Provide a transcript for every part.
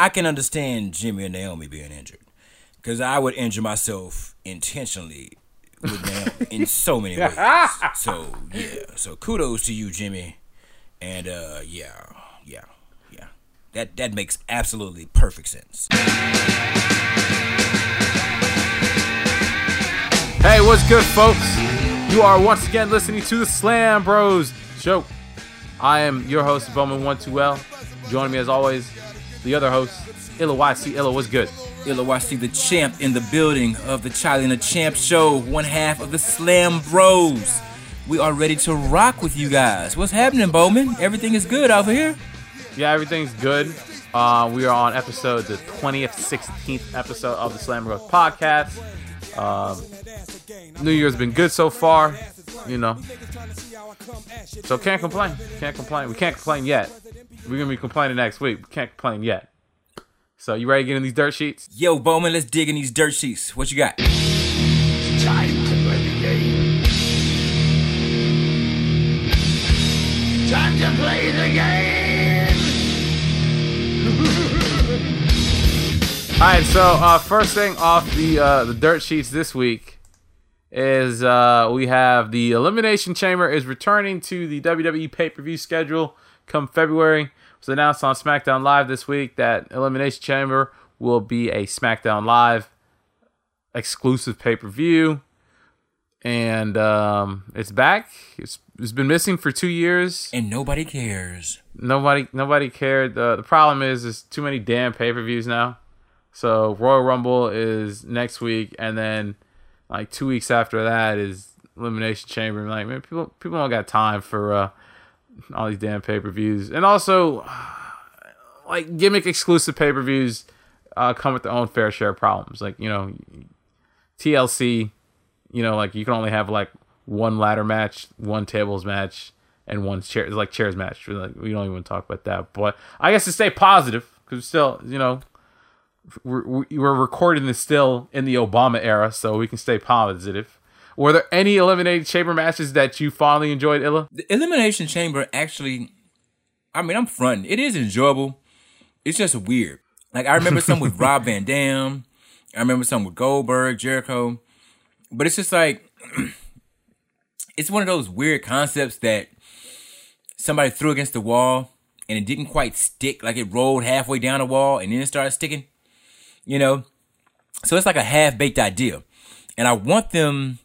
I can understand Jimmy and Naomi being injured because I would injure myself intentionally with Naomi in so many ways. So yeah, so kudos to you, Jimmy, and uh, yeah, yeah, yeah. That that makes absolutely perfect sense. Hey, what's good, folks? You are once again listening to the Slam Bros Show. I am your host, Boman12L. Joining me as always, the other host, Illa YC. Illa, what's good? Illa YC, the champ in the building of the Charlie and the Champ Show, one half of the Slam Bros. We are ready to rock with you guys. What's happening, Boman? Everything is good over here. Yeah, everything's good. Uh, we are on episode the 20th, 16th episode of the Slam Bros podcast. Um, New Year's been good so far, you know. So can't complain. Can't complain. We can't complain yet. We're gonna be complaining next week. We can't complain yet. So you ready to get in these dirt sheets? Yo, Boman, let's dig in these dirt sheets. What you got? Time to play the game. Time to play the game. All right. So uh, first thing off the uh, the dirt sheets this week is uh, we have the Elimination Chamber is returning to the WWE pay per view schedule come February. Was announced on SmackDown Live this week that Elimination Chamber will be a SmackDown Live exclusive pay per view, and um, it's back. It's, it's been missing for two years. And nobody cares. Nobody nobody cared. The the problem is there's too many damn pay per views now. So Royal Rumble is next week, and then like two weeks after that is Elimination Chamber. Like man, people people don't got time for uh, all these damn pay per views, and also like gimmick exclusive pay per views uh, come with their own fair share of problems. Like you know, TLC, you know, like you can only have like one ladder match, one tables match, and one chair like chairs match. Like we don't even talk about that, but I guess to stay positive because still, you know, we're, we're recording this still in the Obama era, so we can stay positive. Were there any eliminated chamber matches that you fondly enjoyed, Illa? The Elimination Chamber actually, I mean, I'm fronting. It is enjoyable. It's just weird. Like, I remember some with Rob Van Dam. I remember some with Goldberg, Jericho. But it's just like, it's one of those weird concepts that somebody threw against the wall and it didn't quite stick. Like, it rolled halfway down the wall and then it started sticking. You know? So it's like a half baked idea. And I want them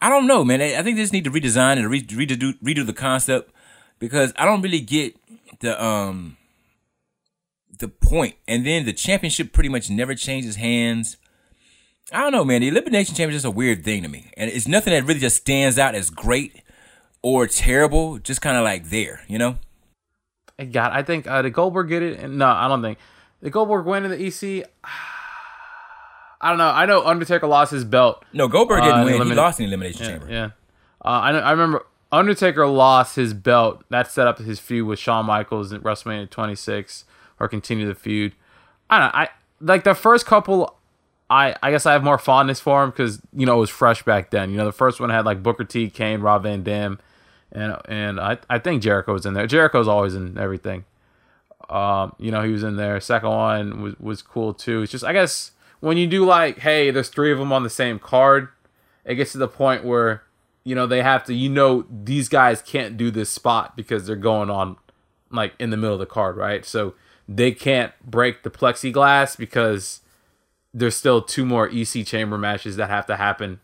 I don't know, man. I think they just need to redesign and re- redo redo the concept because I don't really get the um the point. And then the championship pretty much never changes hands. I don't know, man. The elimination chamber is just a weird thing to me, and it's nothing that really just stands out as great or terrible. Just kind of like there, you know. God, I think uh, did Goldberg get it? No, I don't think. Did Goldberg win in the EC? I don't know. I know Undertaker lost his belt. No, Goldberg didn't Uh, win. elimin- he lost in the elimination Yeah, chamber. yeah. Uh, I know, I remember Undertaker lost his belt. That set up his feud with Shawn Michaels at WrestleMania 26, or continue the feud. I don't know. I like the first couple. I I guess I have more fondness for him because you know it was fresh back then. You know the first one had like Booker T, Kane, Rob Van Dam, and and I I think Jericho was in there. Jericho's always in everything. Um, you know, he was in there. Second one was, was cool too. It's just, I guess, when you do like, hey, there's three of them on the same card, it gets to the point where, you know, they have to, you know, these guys can't do this spot because they're going on like in the middle of the card, right? So they can't break the plexiglass because there's still two more EC chamber matches that have to happen.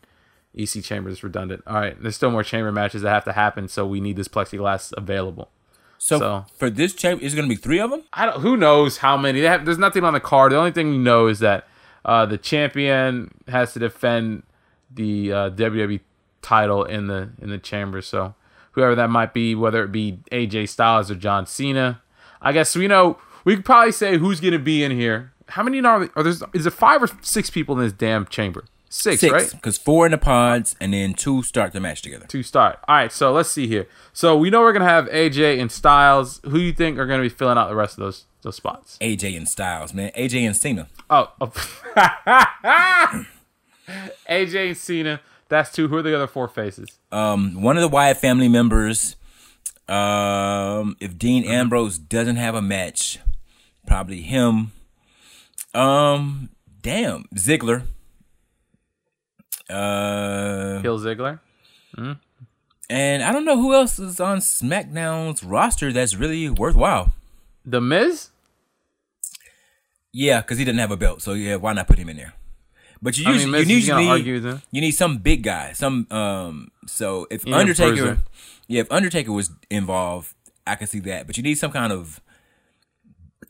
EC chamber is redundant. All right, there's still more chamber matches that have to happen, so we need this plexiglass available. So, So- for this chamber, is it going to be three of them? I don't. Who knows how many? They have, there's nothing on the card. The only thing we know is that uh, the champion has to defend the uh, WWE title in the in the chamber. So whoever that might be, whether it be AJ Styles or John Cena, I guess we know. We could probably say who's going to be in here. How many are, are there? Is it five or six people in this damn chamber? Six, Six, right? because four in the pods and then two start the match together. Two start. All right, so let's see here. So we know we're gonna have AJ and Styles. Who do you think are gonna be filling out the rest of those those spots? AJ and Styles, man. AJ and Cena. Oh, oh. AJ and Cena. That's two. Who are the other four faces? Um, one of the Wyatt family members. Um, if Dean Ambrose doesn't have a match, Probably him. Um, damn, Ziggler. Uh, Kill Ziggler. and I don't know who else is on SmackDown's roster that's really worthwhile. The Miz. Yeah, because he doesn't have a belt, so yeah, why not put him in there? But you I usually, mean, you usually argue with you need some big guy, some um. So if Ian Undertaker, Ferguson. yeah, if Undertaker was involved, I could see that. But you need some kind of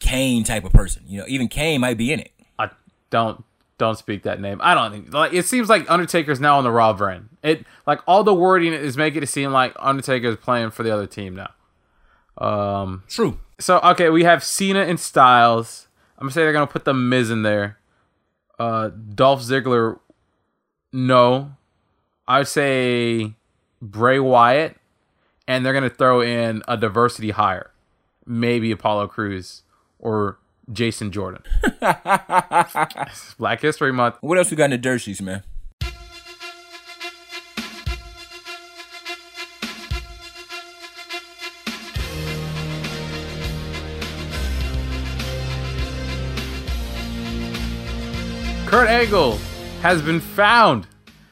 Kane type of person. You know, even Kane might be in it. I don't don't speak that name. I don't think like it seems like Undertaker's now on the Raw brand. It like all the wording is making it seem like Undertaker is playing for the other team now. Um. True. So okay, we have Cena and Styles. I'm gonna say they're gonna put the Miz in there. Uh, Dolph Ziggler. No, I would say Bray Wyatt, and they're gonna throw in a diversity hire, maybe Apollo Crews or Jason Jordan. Black History Month. What else we got in the dirt sheets, man? Kurt Angle has been found.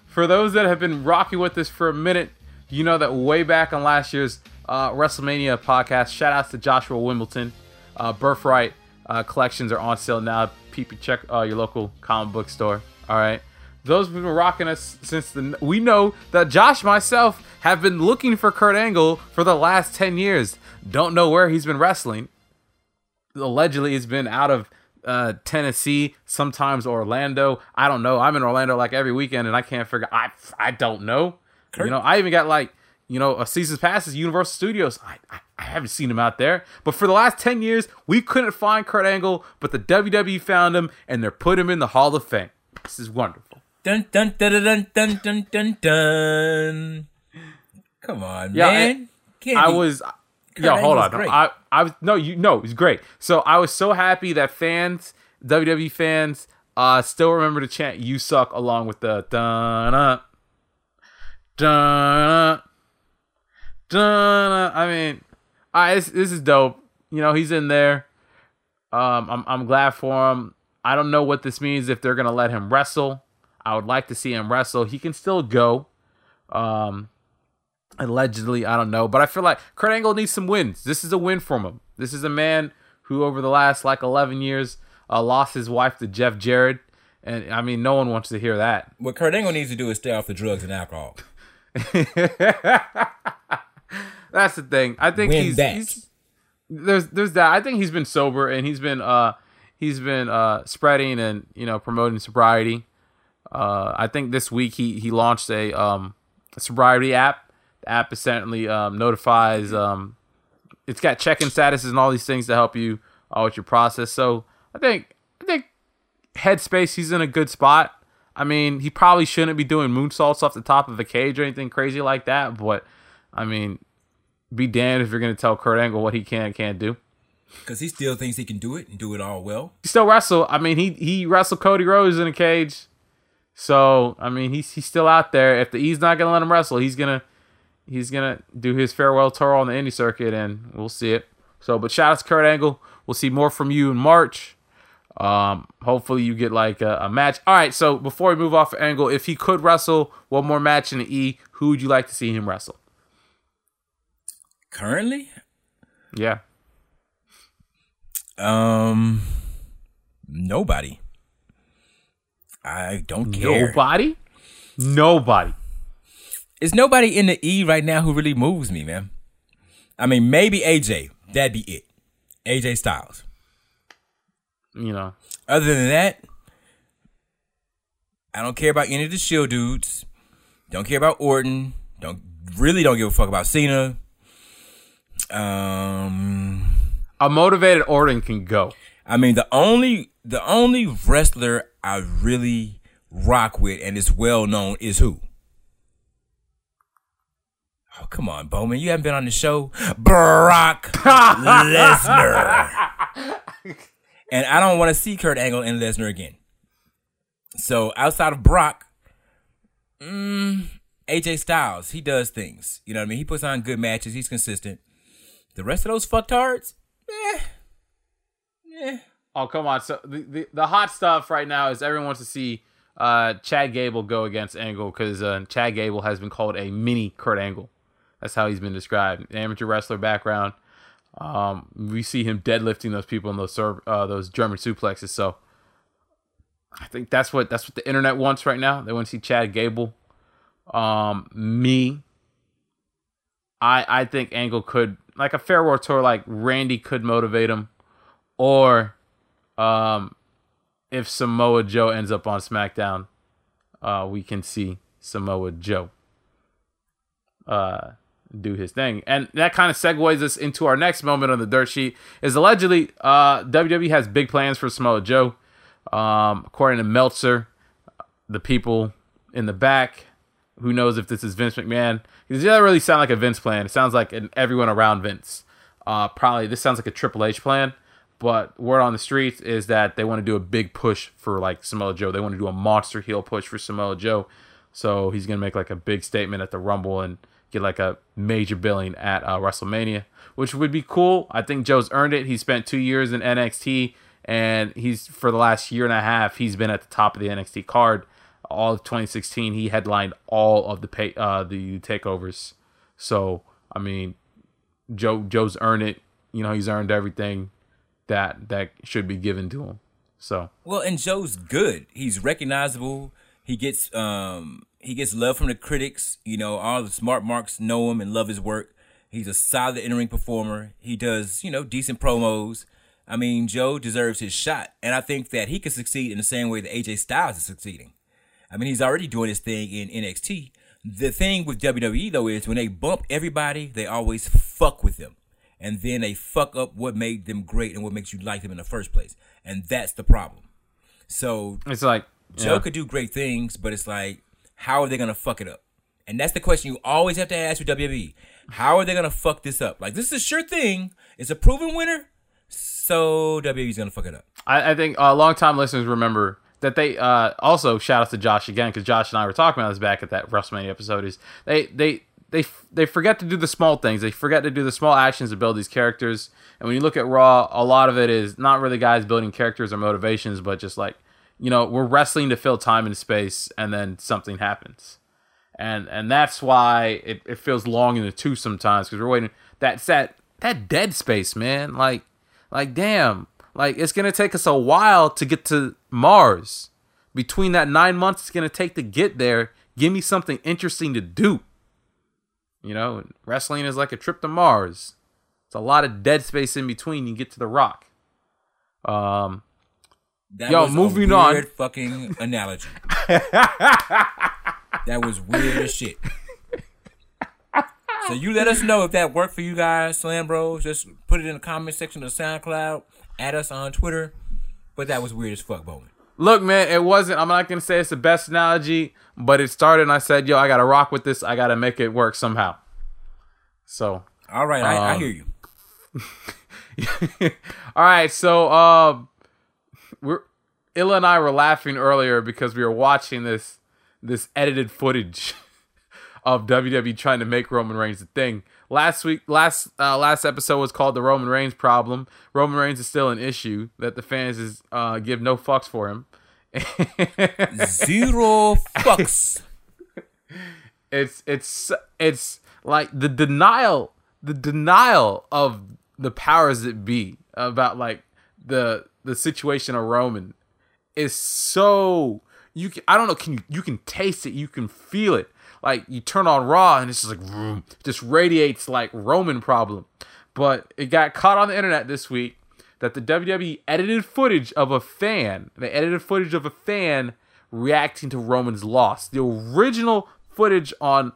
For those that have been rocking with us for a minute, you know that way back on last year's uh, WrestleMania podcast, shout outs to Joshua Williamson. Uh, Birthright uh, collections are on sale now. Peep, check uh, your local comic book store. All right. Those who've been rocking us since the. We know that Josh, myself, have been looking for Kurt Angle for the last 10 years. Don't know where he's been wrestling allegedly he's been out of uh, Tennessee, sometimes Orlando. I don't know. I'm in Orlando like every weekend, and I can't figure. I I don't know. You know, I even got like you know a season's passes Universal Studios. I, I I haven't seen him out there, but for the last ten years, we couldn't find Kurt Angle, but the WWE found him, and they're put him in the Hall of Fame. This is wonderful. Dun dun dun dun dun dun dun dun. Come on, Yeah, man. Can't I be- was. Yo, hold on. great. I, I was no, you no, it's great. So I was so happy that fans, WWE fans, uh, still remember to chant "You suck" along with the dun dun dun. I mean, I this, this is dope. You know, he's in there. Um, I'm I'm glad for him. I don't know what this means if they're gonna let him wrestle. I would like to see him wrestle. He can still go. Um, allegedly i don't know but i feel like kurt angle needs some wins. This is a win from him. This is a man who over the last like 11 years uh, lost his wife to jeff jarrett and i mean no one wants to hear that. What Kurt Angle needs to do is stay off the drugs and alcohol. that's the thing. I think he's, he's there's there's that. I think he's been sober and he's been uh he's been uh spreading and you know promoting sobriety. Uh i think this week he he launched a um sobriety app the app essentially um notifies um it's got check-in statuses and all these things to help you uh, with your process so i think i think headspace he's in a good spot i mean he probably shouldn't be doing moonsaults off the top of a cage or anything crazy like that but i mean be damned if you're going to tell Kurt Angle what he can and can't do. Because he still thinks he can do it and do it all well. He still wrestle. I mean, he he wrestled Cody Rhodes in a cage. So I mean, he's he's still out there. If the E's not going to let him wrestle, he's gonna he's gonna do his farewell tour on the indie circuit, and we'll see it. So, but shout out to Kurt Angle. We'll see more from you in March. Um, hopefully you get like a, a match. All right. So before we move off of Angle, if he could wrestle one more match in the E, who would you like to see him wrestle? Currently, Yeah. um, nobody. I don't care. Nobody. Nobody. It's nobody in the E right now who really moves me, man. I mean, maybe AJ. That'd be it. AJ Styles. You know. Other than that, I don't care about any of the Shield dudes. Don't care about Orton. Don't really don't give a fuck about Cena. Um, A motivated Orton can go. I mean the only the only wrestler I really rock with and is well known is who? Oh come on, Boman, you haven't been on the show, Brock Lesnar. and I don't want to see Kurt Angle and Lesnar again. So outside of Brock, mm, AJ Styles, he does things. You know what I mean? He puts on good matches. He's consistent. The rest of those fucktards, eh, Eh. Oh come on! So the, the the hot stuff right now is everyone wants to see uh, Chad Gable go against Angle because uh, Chad Gable has been called a mini Kurt Angle. That's how he's been described. Amateur wrestler background. Um, we see him deadlifting those people in those uh, those German suplexes. So I think that's what that's what the internet wants right now. They want to see Chad Gable. Um, me, I I think Angle could like a farewell tour like Randy could motivate him, or um, if Samoa Joe ends up on SmackDown, uh, we can see Samoa Joe uh, do his thing. And that kind of segues us into our next moment on the dirt sheet. Is allegedly uh, WWE has big plans for Samoa Joe. Um, according to Meltzer, the people in the back, who knows if this is Vince McMahon? Because it doesn't really sound like a Vince plan. It sounds like an everyone around Vince. Uh, probably this sounds like a Triple H plan. But word on the streets is that they want to do a big push for like Samoa Joe. They want to do a monster heel push for Samoa Joe. So he's gonna make like a big statement at the Rumble and get like a major billing at uh, WrestleMania, which would be cool. I think Joe's earned it. He spent two years in NXT, and he's for the last year and a half he's been at the top of the NXT card. All of 2016, he headlined all of the pay, uh, the takeovers. So I mean, Joe Joe's earned it. You know, he's earned everything that that should be given to him. So Well, and Joe's good. He's recognizable. He gets um he gets love from the critics. You know, all the smart marks know him and love his work. He's a solid in ring performer. He does, you know, decent promos. I mean, Joe deserves his shot. And I think that he could succeed in the same way that AJ Styles is succeeding. I mean, he's already doing his thing in NXT. The thing with WWE though is when they bump everybody, they always fuck with them. And then they fuck up what made them great and what makes you like them in the first place. And that's the problem. So it's like Joe yeah. could do great things, but it's like, how are they gonna fuck it up? And that's the question you always have to ask with WWE. How are they gonna fuck this up? Like this is a sure thing. It's a proven winner. So WWE's gonna fuck it up. I, I think uh, longtime listeners remember that they uh, also shout out to Josh again because Josh and I were talking about this back at that WrestleMania episode. Is they they they they forget to do the small things. They forget to do the small actions to build these characters. And when you look at Raw, a lot of it is not really guys building characters or motivations, but just like you know we're wrestling to fill time and space, and then something happens. And and that's why it, it feels long in the tooth sometimes because we're waiting. That's that that dead space, man. Like like damn, like it's gonna take us a while to get to Mars. Between that nine months it's gonna take to get there, give me something interesting to do. You know, wrestling is like a trip to Mars. It's a lot of dead space in between. You get to the Rock. Um, That Yo, was moving a on. weird fucking analogy. that was weird as shit. So you let us know if that worked for you guys, Slam Bros. Just put it in the comment section of SoundCloud. Add us on Twitter. But that was weird as fuck, Boman. look, man, it wasn't. I'm not gonna say it's the best analogy, but it started, and I said, "Yo, I gotta rock with this. I gotta make it work somehow." So All right, I, I Um, hear you. All right, so uh, we're Illa and I were laughing earlier because we were watching this this edited footage of WWE trying to make Roman Reigns a thing. Last week, last uh, last episode was called the Roman Reigns problem. Roman Reigns is still an issue that the fans is uh, give no fucks for him. Zero fucks. it's it's it's like the denial the denial of the powers that be about like the the situation of Roman is so you can I don't know can you you can taste it you can feel it. Like you turn on Raw and it's just like vroom, just radiates like Roman problem. But it got caught on the internet this week that the WWE edited footage of a fan they edited footage of a fan reacting to Roman's loss. The original footage on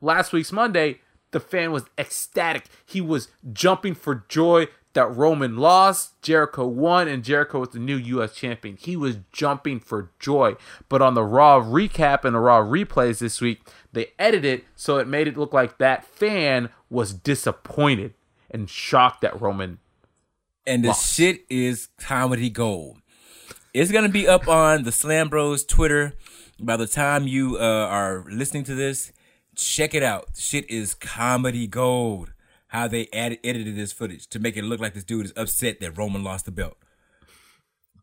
last week's Monday, the fan was ecstatic. He was jumping for joy that Roman lost, Jericho won, and Jericho was the new U.S. champion. He was jumping for joy. But on the Raw recap and the Raw replays this week, they edited it so it made it look like that fan was disappointed and shocked that Roman. And the Lost. shit is comedy gold. It's gonna be up on the Slam Bros Twitter by the time you uh, are listening to this. Check it out. Shit is comedy gold. How they added, edited this footage to make it look like this dude is upset that Roman lost the belt.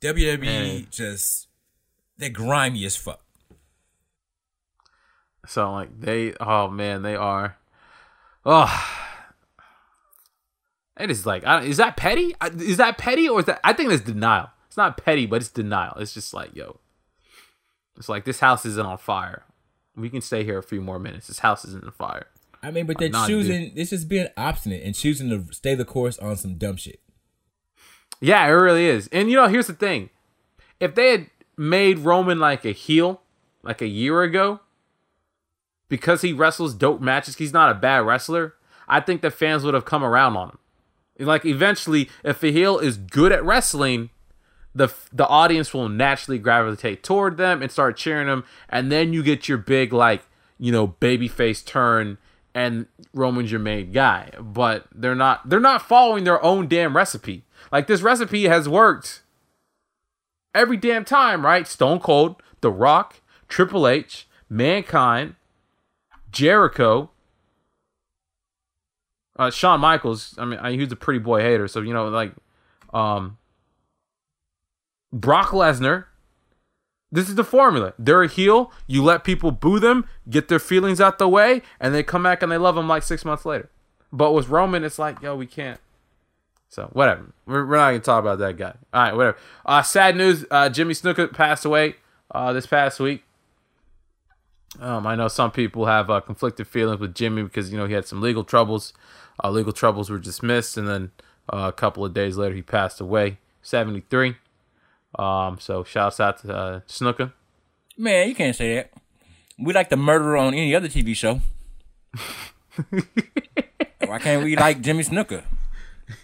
WWE And- just they're grimy as fuck. So like they, oh man, they are. Oh, it is like, I, is that petty? Is that petty or is that? I think it's denial. It's not petty, but it's denial. It's just like, yo, it's like this house isn't on fire. We can stay here a few more minutes. This house isn't on fire. I mean, but they're Nah, choosing. It's just being obstinate and choosing to stay the course on some dumb shit. Yeah, it really is. And you know, here's the thing: if they had made Roman like a heel, like a year ago, because he wrestles dope matches, he's not a bad wrestler. I think the fans would have come around on him. Like eventually, if a heel is good at wrestling, the the audience will naturally gravitate toward them and start cheering them, and then you get your big like you know babyface turn, and Roman's your main guy. But they're not they're not following their own damn recipe. Like this recipe has worked every damn time, right? Stone Cold, The Rock, Triple H, Mankind, Jericho, uh, Shawn Michaels. I mean, I, he was a pretty boy hater, so you know, like, um, Brock Lesnar. This is the formula. They're a heel. You let people boo them, get their feelings out the way, and they come back and they love them like six months later. But with Roman, it's like, yo, we can't. So whatever. We're, we're not gonna talk about that guy. All right, whatever. Uh, sad news. Uh, Jimmy Snuka passed away uh, this past week. Um, I know some people have uh, conflicted feelings with Jimmy because you know he had some legal troubles. Uh, legal troubles were dismissed, and then uh, a couple of days later he passed away, seventy three. Um, so shouts out to uh, Snuka. Man, you can't say that. We like the murderer on any other TV show. Why can't we like Jimmy Snuka?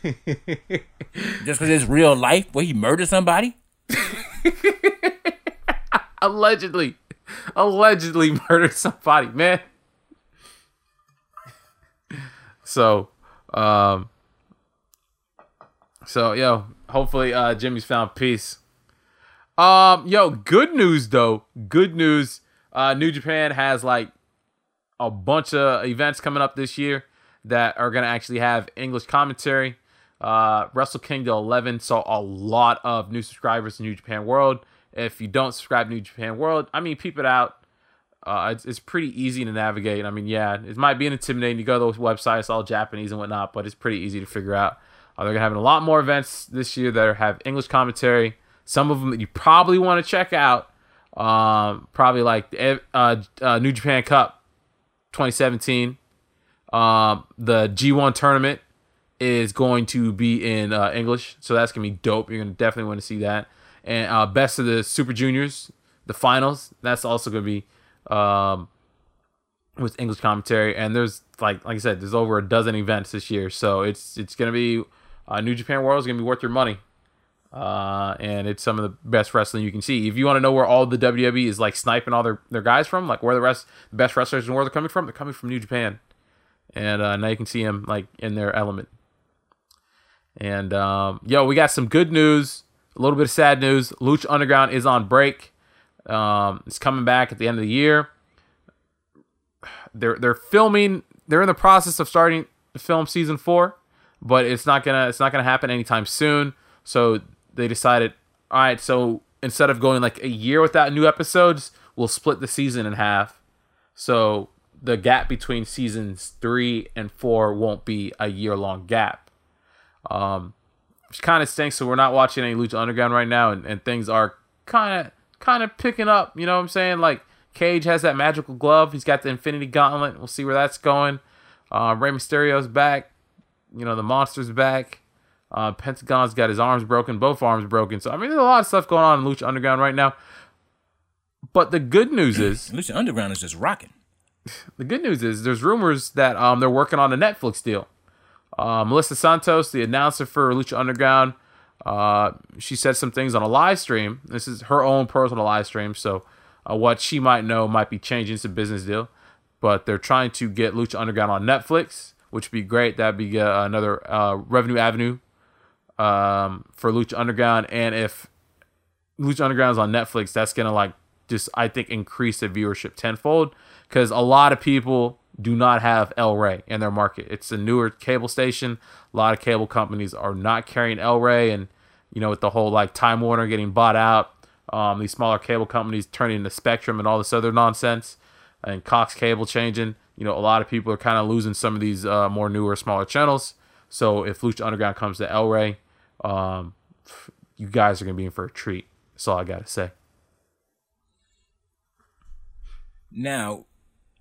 Just because it's real life where he murdered somebody? allegedly, allegedly murdered somebody, man. So, um, so yo, hopefully, uh, Jimmy's found peace. Um, yo, good news though. Good news. Uh, New Japan has like a bunch of events coming up this year that are gonna actually have English commentary. Uh, Wrestle Kingdom 11 saw a lot of new subscribers to New Japan World. If you don't subscribe to New Japan World, I mean, peep it out. Uh, it's, it's pretty easy to navigate. I mean, yeah, it might be intimidating. You go to those websites, all Japanese and whatnot, but it's pretty easy to figure out. Uh, they're gonna have a lot more events this year that have English commentary. Some of them that you probably want to check out. Um, probably like the uh, uh, New Japan Cup 2017. Um, the G1 tournament is going to be in uh, English, so that's gonna be dope. You're gonna definitely want to see that. And uh, best of the Super Juniors, the finals, that's also gonna be um, with English commentary. And there's like like I said, there's over a dozen events this year, so it's it's gonna be uh, New Japan World is gonna be worth your money. Uh, and it's some of the best wrestling you can see. If you want to know where all the WWE is like sniping all their, their guys from, like where the rest the best wrestlers and where they're coming from, they're coming from New Japan. And uh, now you can see them like in their element. And um, yo, we got some good news, a little bit of sad news. Lucha Underground is on break. Um, it's coming back at the end of the year. They're they're filming. They're in the process of starting film season four, but it's not gonna it's not gonna happen anytime soon. So they decided, all right. So instead of going like a year without new episodes, we'll split the season in half. So the gap between seasons three and four won't be a year long gap. Um, which kind of stinks. So we're not watching any Lucha Underground right now, and, and things are kind of kind of picking up. You know what I'm saying? Like Cage has that magical glove. He's got the Infinity Gauntlet. We'll see where that's going. Uh, Rey Mysterio's back. You know the monster's back. Uh, Pentagon's got his arms broken, both arms broken. So I mean, there's a lot of stuff going on in Lucha Underground right now. But the good news is Lucha Underground is just rocking. the good news is there's rumors that um, they're working on a Netflix deal. Uh, Melissa Santos, the announcer for Lucha Underground, uh, she said some things on a live stream. This is her own personal live stream, so uh, what she might know might be changing. It's a business deal, but they're trying to get Lucha Underground on Netflix, which would be great. That'd be uh, another uh, revenue avenue um, for Lucha Underground. And if Lucha Underground is on Netflix, that's gonna like just I think increase the viewership tenfold because a lot of people do not have El Rey in their market. It's a newer cable station. A lot of cable companies are not carrying El Rey, and you know, with the whole like Time Warner getting bought out, um, these smaller cable companies turning into Spectrum and all this other nonsense, and Cox Cable changing. You know, a lot of people are kind of losing some of these uh, more newer, smaller channels. So if Lucha Underground comes to El Rey, um, you guys are gonna be in for a treat. That's all I gotta say. Now,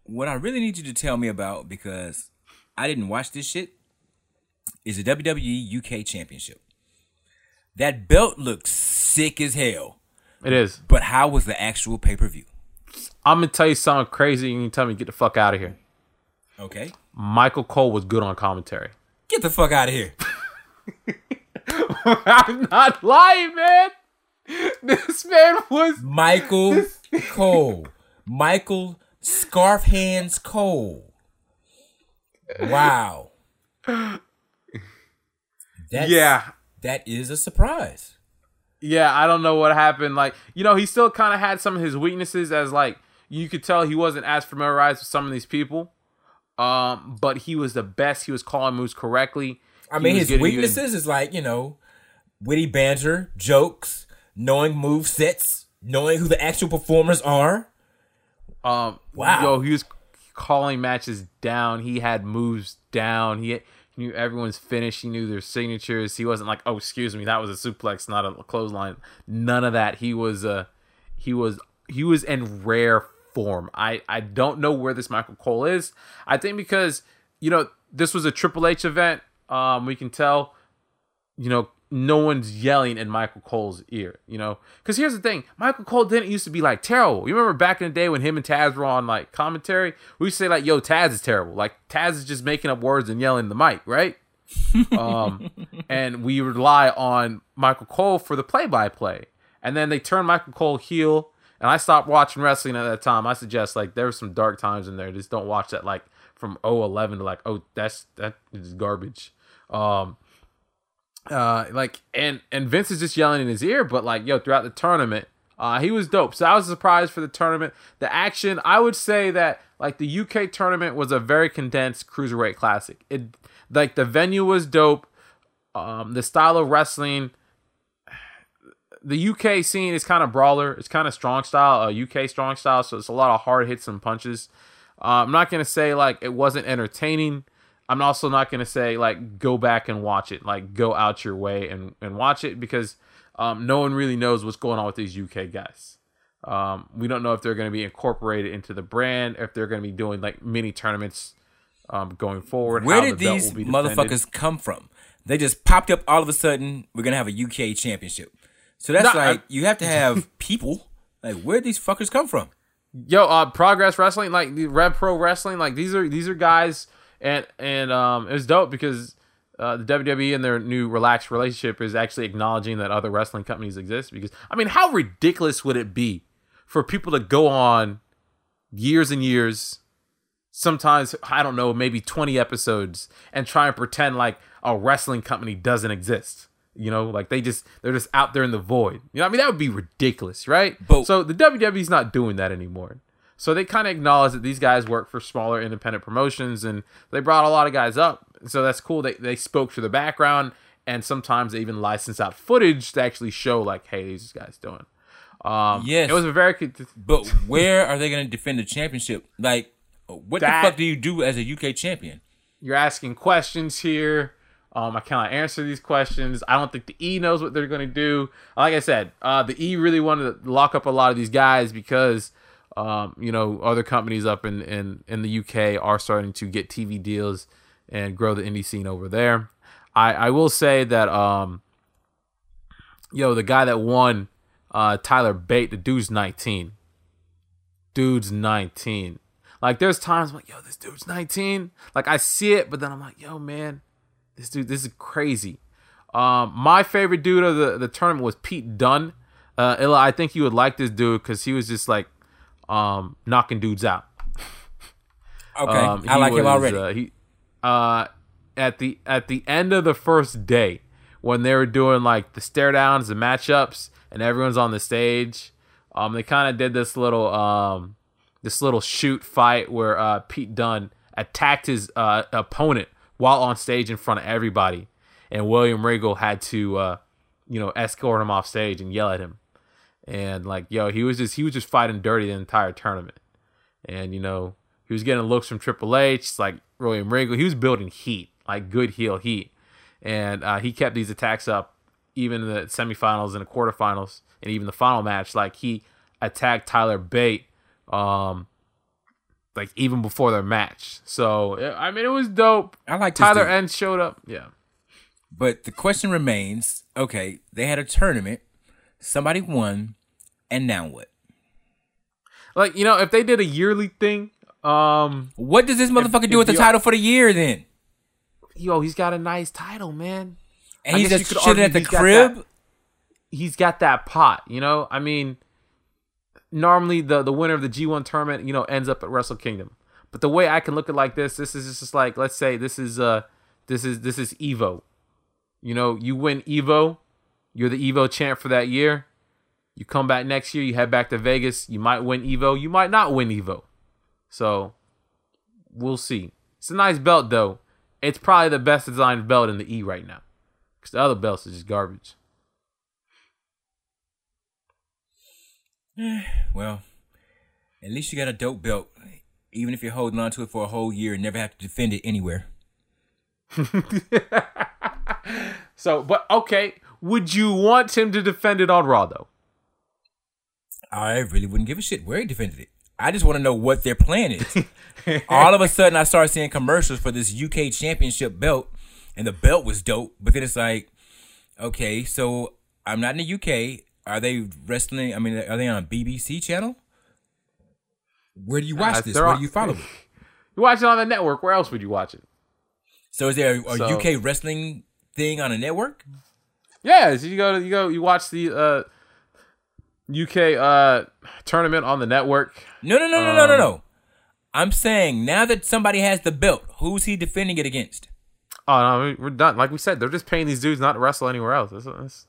what I really need you to tell me about because I didn't watch this shit is the WWE UK Championship. That belt looks sick as hell. It is. But how was the actual pay per view? I'm gonna tell you something crazy, and you tell me get the fuck out of here. Okay. Michael Cole was good on commentary. Get the fuck out of here. I'm not lying, man. This man was Michael Cole. Michael Scarf Hands Cole. Wow. That's, yeah, That is a surprise. yeah. I don't know what happened. Like you know, he still kind of had some of his weaknesses, as like you could tell he wasn't as familiarized with some of these people. Um, but he was the best. He was calling moves correctly. I mean, his weaknesses is like, you know, witty banter, jokes, knowing move sets, knowing who the actual performers are. Um, Wow. Yo, he was calling matches down. He had moves down. He, he knew everyone's finish. He knew their signatures. He wasn't like, oh, excuse me, that was a suplex, not a clothesline. None of that. He was uh, he was he was in rare form. I I don't know where this Michael Cole is. I think because you know this was a Triple H event. Um, we can tell you know, no one's yelling in Michael Cole's ear, you know? Because here's the thing Michael Cole didn't used to be like terrible. You remember back in the day when him and Taz were on like commentary? We used to say, like, yo, Taz is terrible. Like, Taz is just making up words and yelling in the mic, right? um, and we rely on Michael Cole for the play by play. And then they turn Michael Cole heel. And I stopped watching wrestling at that time. I suggest, like, there were some dark times in there. Just don't watch that, like, from 011 to, like, oh, that's, that is garbage. Um, uh like and and Vince is just yelling in his ear, but like yo, throughout the tournament, uh he was dope. So I was surprised for the tournament. The action, I would say that like the UK tournament was a very condensed cruiserweight classic. It like the venue was dope. Um the style of wrestling the UK scene is kind of brawler. It's kind of strong style, uh, UK strong style. So it's a lot of hard hits and punches. Uh, I'm not gonna say like it wasn't entertaining. I'm also not gonna say like go back and watch it. Like go out your way and and watch it because um, no one really knows what's going on with these UK guys. Um, we don't know if they're going to be incorporated into the brand, if they're going to be doing like mini tournaments um, going forward. Where how did the these will be defended. motherfuckers come from? They just popped up all of a sudden. We're gonna have a UK championship. So that's No, I- like you have to have people. Like where these fuckers come from? Yo, uh, Progress Wrestling, like the Rev Pro Wrestling, like these are these are guys, and and um, it was dope because uh, the WWE and their new relaxed relationship is actually acknowledging that other wrestling companies exist. Because I mean, how ridiculous would it be for people to go on years and years, sometimes I don't know, maybe twenty episodes, and try and pretend like a wrestling company doesn't exist. You know, like they just they're just out there in the void. You know, I mean that would be ridiculous, right? But- so the WWE's not doing that anymore. So they kind of acknowledge that these guys work for smaller independent promotions, and they brought a lot of guys up. So that's cool. They they spoke to the background, and sometimes they even license out footage to actually show like, hey, these guys doing. Um, Yes. it was a very But where are they gonna defend the championship? Like, what That- the fuck do you do as a UK champion? you're asking questions here. Um, I cannot answer these questions. I don't think the E knows what they're going to do. Like I said, uh, the E really wanted to lock up a lot of these guys because, um, you know, other companies up in, in, in the UK are starting to get TV deals and grow the indie scene over there. I, I will say that, um, yo, the guy that won, uh, Tyler Bate, the dude's 19. Dude's 19. Like there's times I'm like, yo, this dude's 19. Like I see it, but then I'm like, yo, man, this dude, this is crazy. Um, my favorite dude of the, the tournament was Pete Dunne. Uh, Illa, I think you would like this dude because he was just like um knocking dudes out. Okay, Um, I like him already. Uh, he uh at the at the end of the first day when they were doing like the stare downs, the matchups, and everyone's on the stage. Um, they kind of did this little um this little shoot fight where uh Pete Dunne attacked his uh opponent while on stage in front of everybody, and William Regal had to uh you know, escort him off stage and yell at him. And like, yo, he was just he was just fighting dirty the entire tournament. And you know, he was getting looks from Triple H, like William Regal. He was building heat, like good heel heat. And uh, he kept these attacks up even in the semifinals and the quarterfinals and even the final match. Like he attacked Tyler Bate um like even before their match. So I mean it was dope. I like Tyler. End showed up. Yeah. But the question remains: Okay, they had a tournament, somebody won, and now what? Like, you know, if they did a yearly thing, um What does this motherfucker if do with the title for the year then? yo, he's got a nice title, man. And I he's just chilling at the crib. that- He's got that pot, you know? I mean, normally the the winner of the G1 tournament, you know, ends up at Wrestle Kingdom. But the way I can look at it like this, this is just like let's say this is uh this is this is Evo. You know, you win Evo, you're the Evo champ for that year. You come back next year, you head back to Vegas, you might win Evo, you might not win Evo. So, we'll see. It's a nice belt though. It's probably the best designed belt in the E right now. Cuz the other belts are just garbage. Well, at least you got a dope belt, even if you're holding on to it for a whole year and never have to defend it anywhere. So, but okay, would you want him to defend it on Raw though? I really wouldn't give a shit where he defended it. I just want to know what their plan is. All of a sudden, I started seeing commercials for this UK Championship belt, and the belt was dope. But then it's like, okay, so I'm not in the UK. Are they wrestling? I mean, are they on a BBC channel? Where do you watch Uh, this? Where on- do you follow it? You watch it on the network. Where else would you watch it? So is there a, So- UK wrestling thing on a network? Yeah, so you go to you go you watch the uh UK uh tournament on the network. No, no, no, no, no, no, Um, no. I'm saying now that somebody has the belt, who's he defending it against? Oh no, we- we're done. Like we said, they're just paying these dudes not to wrestle anywhere else. That's, that's,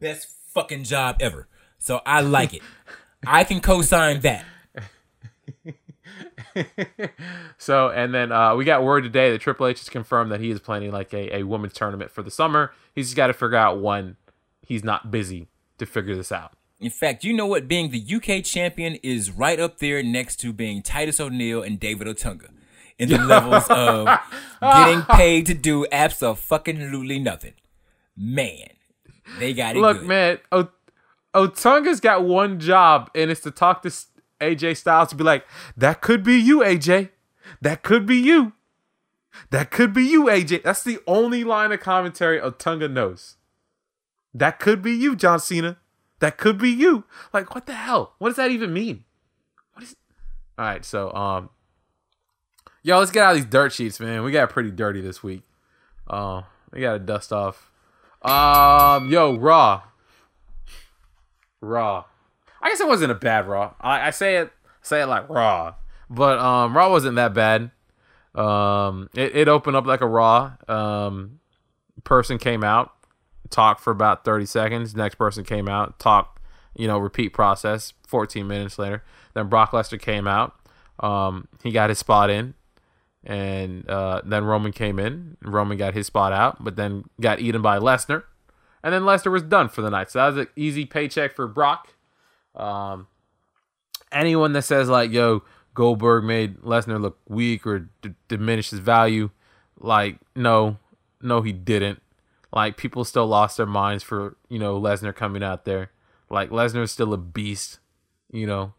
Best fucking job ever. So I like it. I can co-sign that. So and then uh, we got word today that Triple H has confirmed that he is planning like a, a women's tournament for the summer. He's just got to figure out when he's not busy to figure this out. In fact, you know what? Being the UK champion is right up there next to being Titus O'Neil and David Otunga in the levels of getting paid to do absolutely nothing. Man, they got it Look, good. man, o- Otunga's got one job, and it's to talk to AJ Styles to be like, "That could be you, AJ. That could be you. That could be you, AJ." That's the only line of commentary Otunga knows. That could be you, John Cena. That could be you. Like, what the hell? What does that even mean? What is? All right, so um, yo, let's get out of these dirt sheets, man. We got pretty dirty this week. Uh, we got to dust off. Um, yo, Raw. Raw. I guess it wasn't a bad Raw. I, I say it say it like Raw, but um, Raw wasn't that bad. Um, it, it opened up like a Raw. Um, person came out, talked for about thirty seconds. Next person came out, talked. You know, repeat process. Fourteen minutes later, then Brock Lesnar came out. Um, he got his spot in, and uh, then Roman came in. Roman got his spot out, but then got eaten by Lesnar, and then Lesnar was done for the night. So that was an easy paycheck for Brock. Um, anyone that says like, "Yo, Goldberg made Lesnar look weak or d- diminish his value," like, no, no, he didn't. Like, people still lost their minds for you know Lesnar coming out there. Like, Lesnar's still a beast. You know,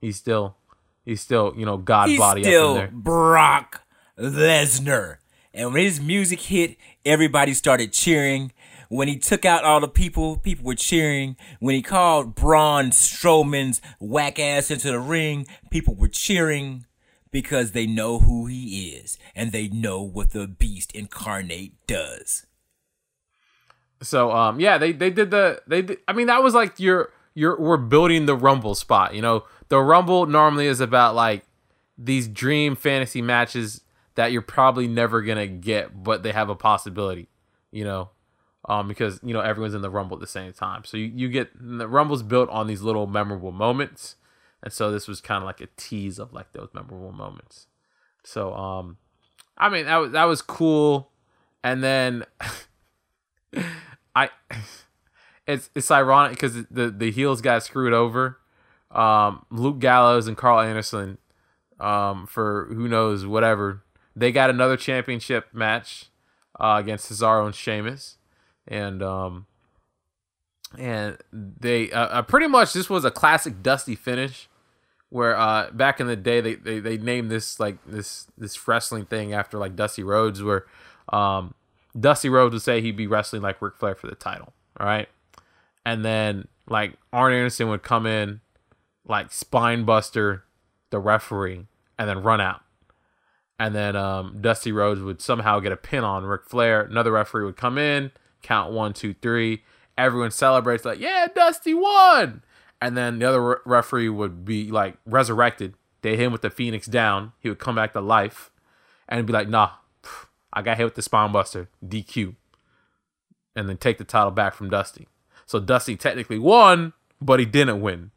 he's still, he's still, you know, God He's body up in there. Brock Lesnar. And when his music hit, everybody started cheering. When he took out all the people, people were cheering. When he called Braun Strowman's whack ass into the ring, people were cheering because they know who he is and they know what the beast incarnate does. So um yeah, they they did the they did, I mean that was like your your we're building the rumble spot, you know. The rumble normally is about like these dream fantasy matches that you're probably never to get but they have a possibility, you know. Um because you know everyone's in the rumble at the same time. So you, you get the rumble's built on these little memorable moments. And so this was kind of like a tease of like those memorable moments. So um I mean that was that was cool. And then I it's it's ironic because the the heels got screwed over. Um, Luke Gallows and Karl Anderson, um, for who knows whatever, they got another championship match uh, against Cesaro and Sheamus, and um, and they uh, uh, pretty much this was a classic Dusty finish. Where uh, back in the day they, they, they named this like this this wrestling thing after like Dusty Rhodes where um, Dusty Rhodes would say he'd be wrestling like Ric Flair for the title, all right? And then like Arn Anderson would come in, like spine buster the referee, and then run out. And then um, Dusty Rhodes would somehow get a pin on Ric Flair. Another referee would come in, count one, two, three. Everyone celebrates like, yeah, Dusty won. And then the other re- referee would be like resurrected. They hit him with the Phoenix down. He would come back to life and be like, nah, I got hit with the spine buster, DQ. And then take the title back from Dusty. So Dusty technically won, but he didn't win.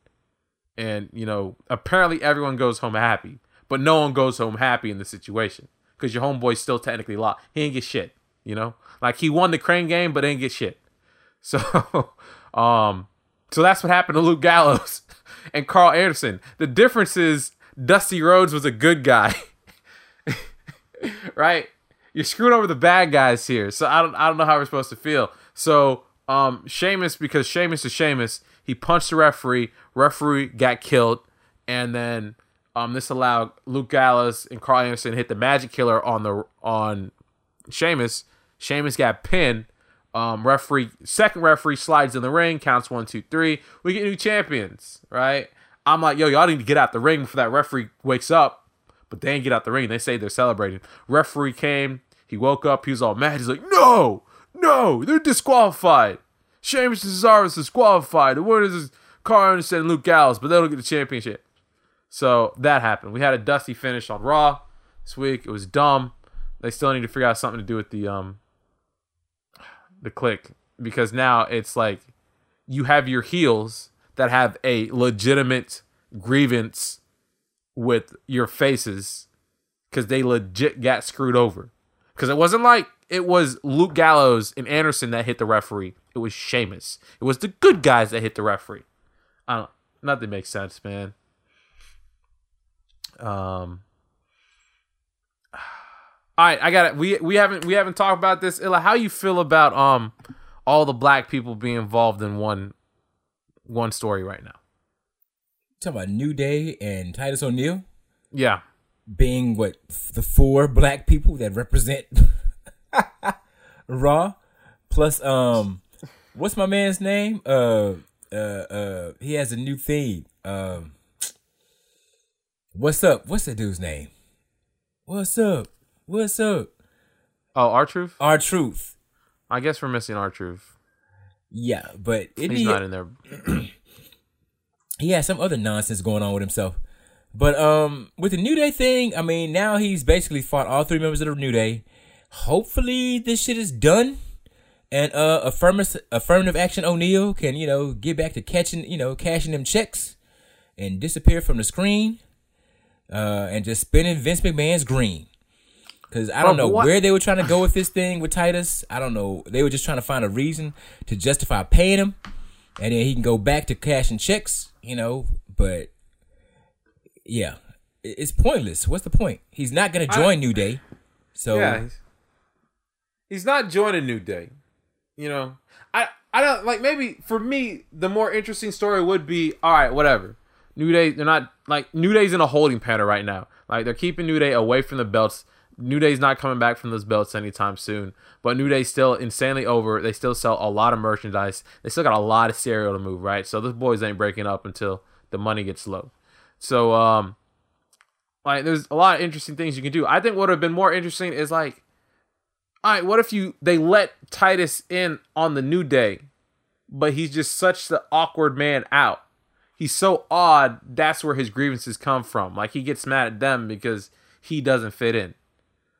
And, you know, apparently everyone goes home happy, but no one goes home happy in the situation because your homeboy's still technically locked. He ain't get shit, you know? Like he won the crane game, but didn't get shit. So, um, so that's what happened to Luke Gallows and Karl Anderson. The difference is Dusty Rhodes was a good guy, right? You're screwing over the bad guys here. So I don't, I don't know how we're supposed to feel. So, um, Sheamus because Sheamus is Sheamus. He punched the referee. Referee got killed, and then um, this allowed Luke Gallows and Karl Anderson hit the Magic Killer on the on Sheamus. Sheamus got pinned. Um, referee, second referee slides in the ring, counts one, two, three. We get new champions, right? I'm like, yo, y'all need to get out the ring before that referee wakes up. But they ain't get out the ring. They say they're celebrating. Referee came. He woke up. He was all mad. He's like, no, no, they're disqualified. Sheamus and Cesaro is disqualified. The winner is Karl Anderson and Luke Gallows, but they don't get the championship. So that happened. We had a dusty finish on Raw this week. It was dumb. They still need to figure out something to do with the um the click because now it's like you have your heels that have a legitimate grievance with your faces because they legit got screwed over. Because it wasn't like it was Luke Gallows and Anderson that hit the referee. It was Sheamus. It was the good guys that hit the referee. I don't. Nothing makes sense, man. Um. All right, I got it. We we haven't we haven't talked about this. Illa, how you feel about um all the black people being involved in one one story right now? Talk about New Day and Titus O'Neil Yeah. being what the four black people that represent Raw, plus um, what's my man's name? Uh, uh, uh, he has a new theme. Um, what's up? What's that dude's name? What's up? What's up? Oh, R-Truth. Our truth. I guess we're missing R-Truth. Yeah, but He's he, not in there. he has some other nonsense going on with himself. But um, with the New Day thing, I mean, now he's basically fought all three members of the New Day. Hopefully, this shit is done, and uh, affirmative affirmative action O'Neil can you know get back to catching you know cashing them checks, and disappear from the screen, uh, and just spinning Vince McMahon's green. Cause I don't know what- where they were trying to go with this thing with Titus. I don't know. They were just trying to find a reason to justify paying him, and then he can go back to cashing checks. You know, but yeah, it's pointless. What's the point? He's not gonna join New Day, so Yeah, he's, he's not joining New Day. You know, I I don't like maybe for me the more interesting story would be all right, whatever. New Day, they're not like New Day's in a holding pattern right now. Like they're keeping New Day away from the belts. New Day's not coming back from those belts anytime soon. But New Day's still insanely over. They still sell a lot of merchandise. They still got a lot of cereal to move, right? So those boys ain't breaking up until the money gets low. So um like there's a lot of interesting things you can do. I think what would have been more interesting is like, all right, what if you they let Titus in on the new day, but he's just such the awkward man out. He's so odd. That's where his grievances come from. Like he gets mad at them because he doesn't fit in.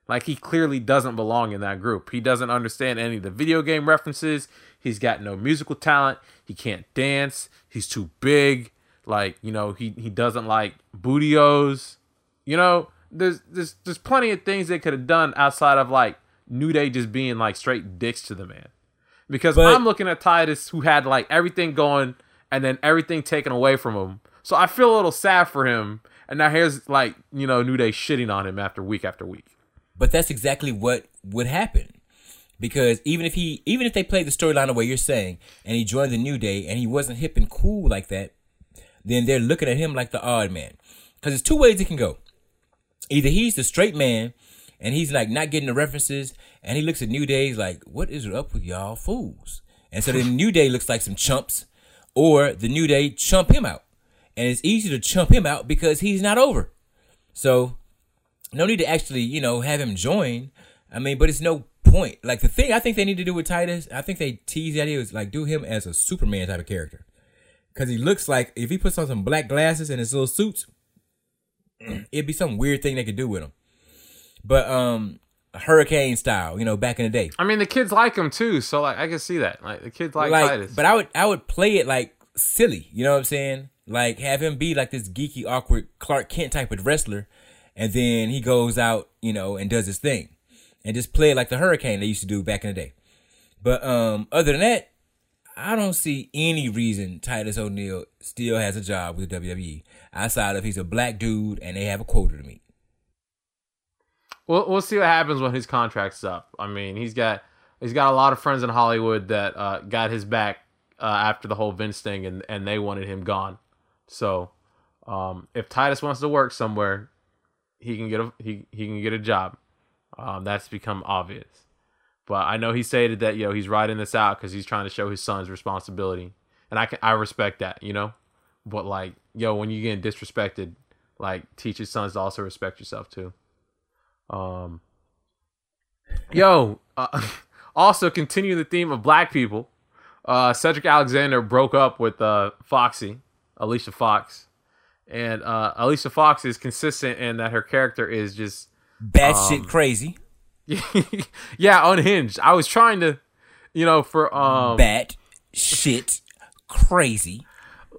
Like he clearly doesn't belong in that group. He doesn't understand any of the video game references. He's got no musical talent. He can't dance. He's too big. Like you know, he he doesn't like Booty-O's. You know, there's there's there's plenty of things they could have done outside of like New Day just being like straight dicks to the man. because But- I'm looking at Titus who had like everything going and then everything taken away from him. So I feel a little sad for him. And now here's like you know New Day shitting on him after week after week. But that's exactly what would happen. Because even if he, even if they played the storyline the way you're saying, and he joined the New Day, and he wasn't hip and cool like that, then they're looking at him like the odd man. Because there's two ways it can go. Either he's the straight man, and he's like not getting the references, and he looks at New Day he's like, "What is up with y'all fools?" And so then New Day looks like some chumps, or the New Day chump him out, and it's easy to chump him out because he's not over. So no need to actually, you know, have him join. I mean, but it's no point. Like the thing I think they need to do with Titus, I think they tease idea is like do him as a Superman type of character. Cause he looks like if he puts on some black glasses and his little suits, it'd be some weird thing they could do with him. But um hurricane style, you know, back in the day. I mean the kids like him too, so like I can see that. Like the kids like, like, Titus. but I would I would play it like silly. You know what I'm saying? Like have him be like this geeky, awkward Clark Kent type of wrestler, and then he goes out, you know, and does his thing, and just play it like the Hurricane they used to do back in the day. But um, other than that, I don't see any reason Titus O'Neil still has a job with the WWE outside of he's a black dude and they have a quota to meet. We'll we'll see what happens when his contract's up. I mean, he's got he's got a lot of friends in Hollywood that uh, got his back uh, after the whole Vince thing, and and they wanted him gone. So, um, if Titus wants to work somewhere, he can get a he he can get a job. Um, that's become obvious. But I know he stated that yo he's riding this out because he's trying to show his son's responsibility, and I can I respect that, you know. But like yo, when you getting disrespected, like teach your sons to also respect yourself too. Um, yo, uh, also continue the theme of black people. Uh, Cedric Alexander broke up with uh, Foxy, Alicia Fox, and uh, Alicia Fox is consistent in that her character is just Batshit crazy, yeah unhinged. I was trying to, you know, for um, bat shit crazy.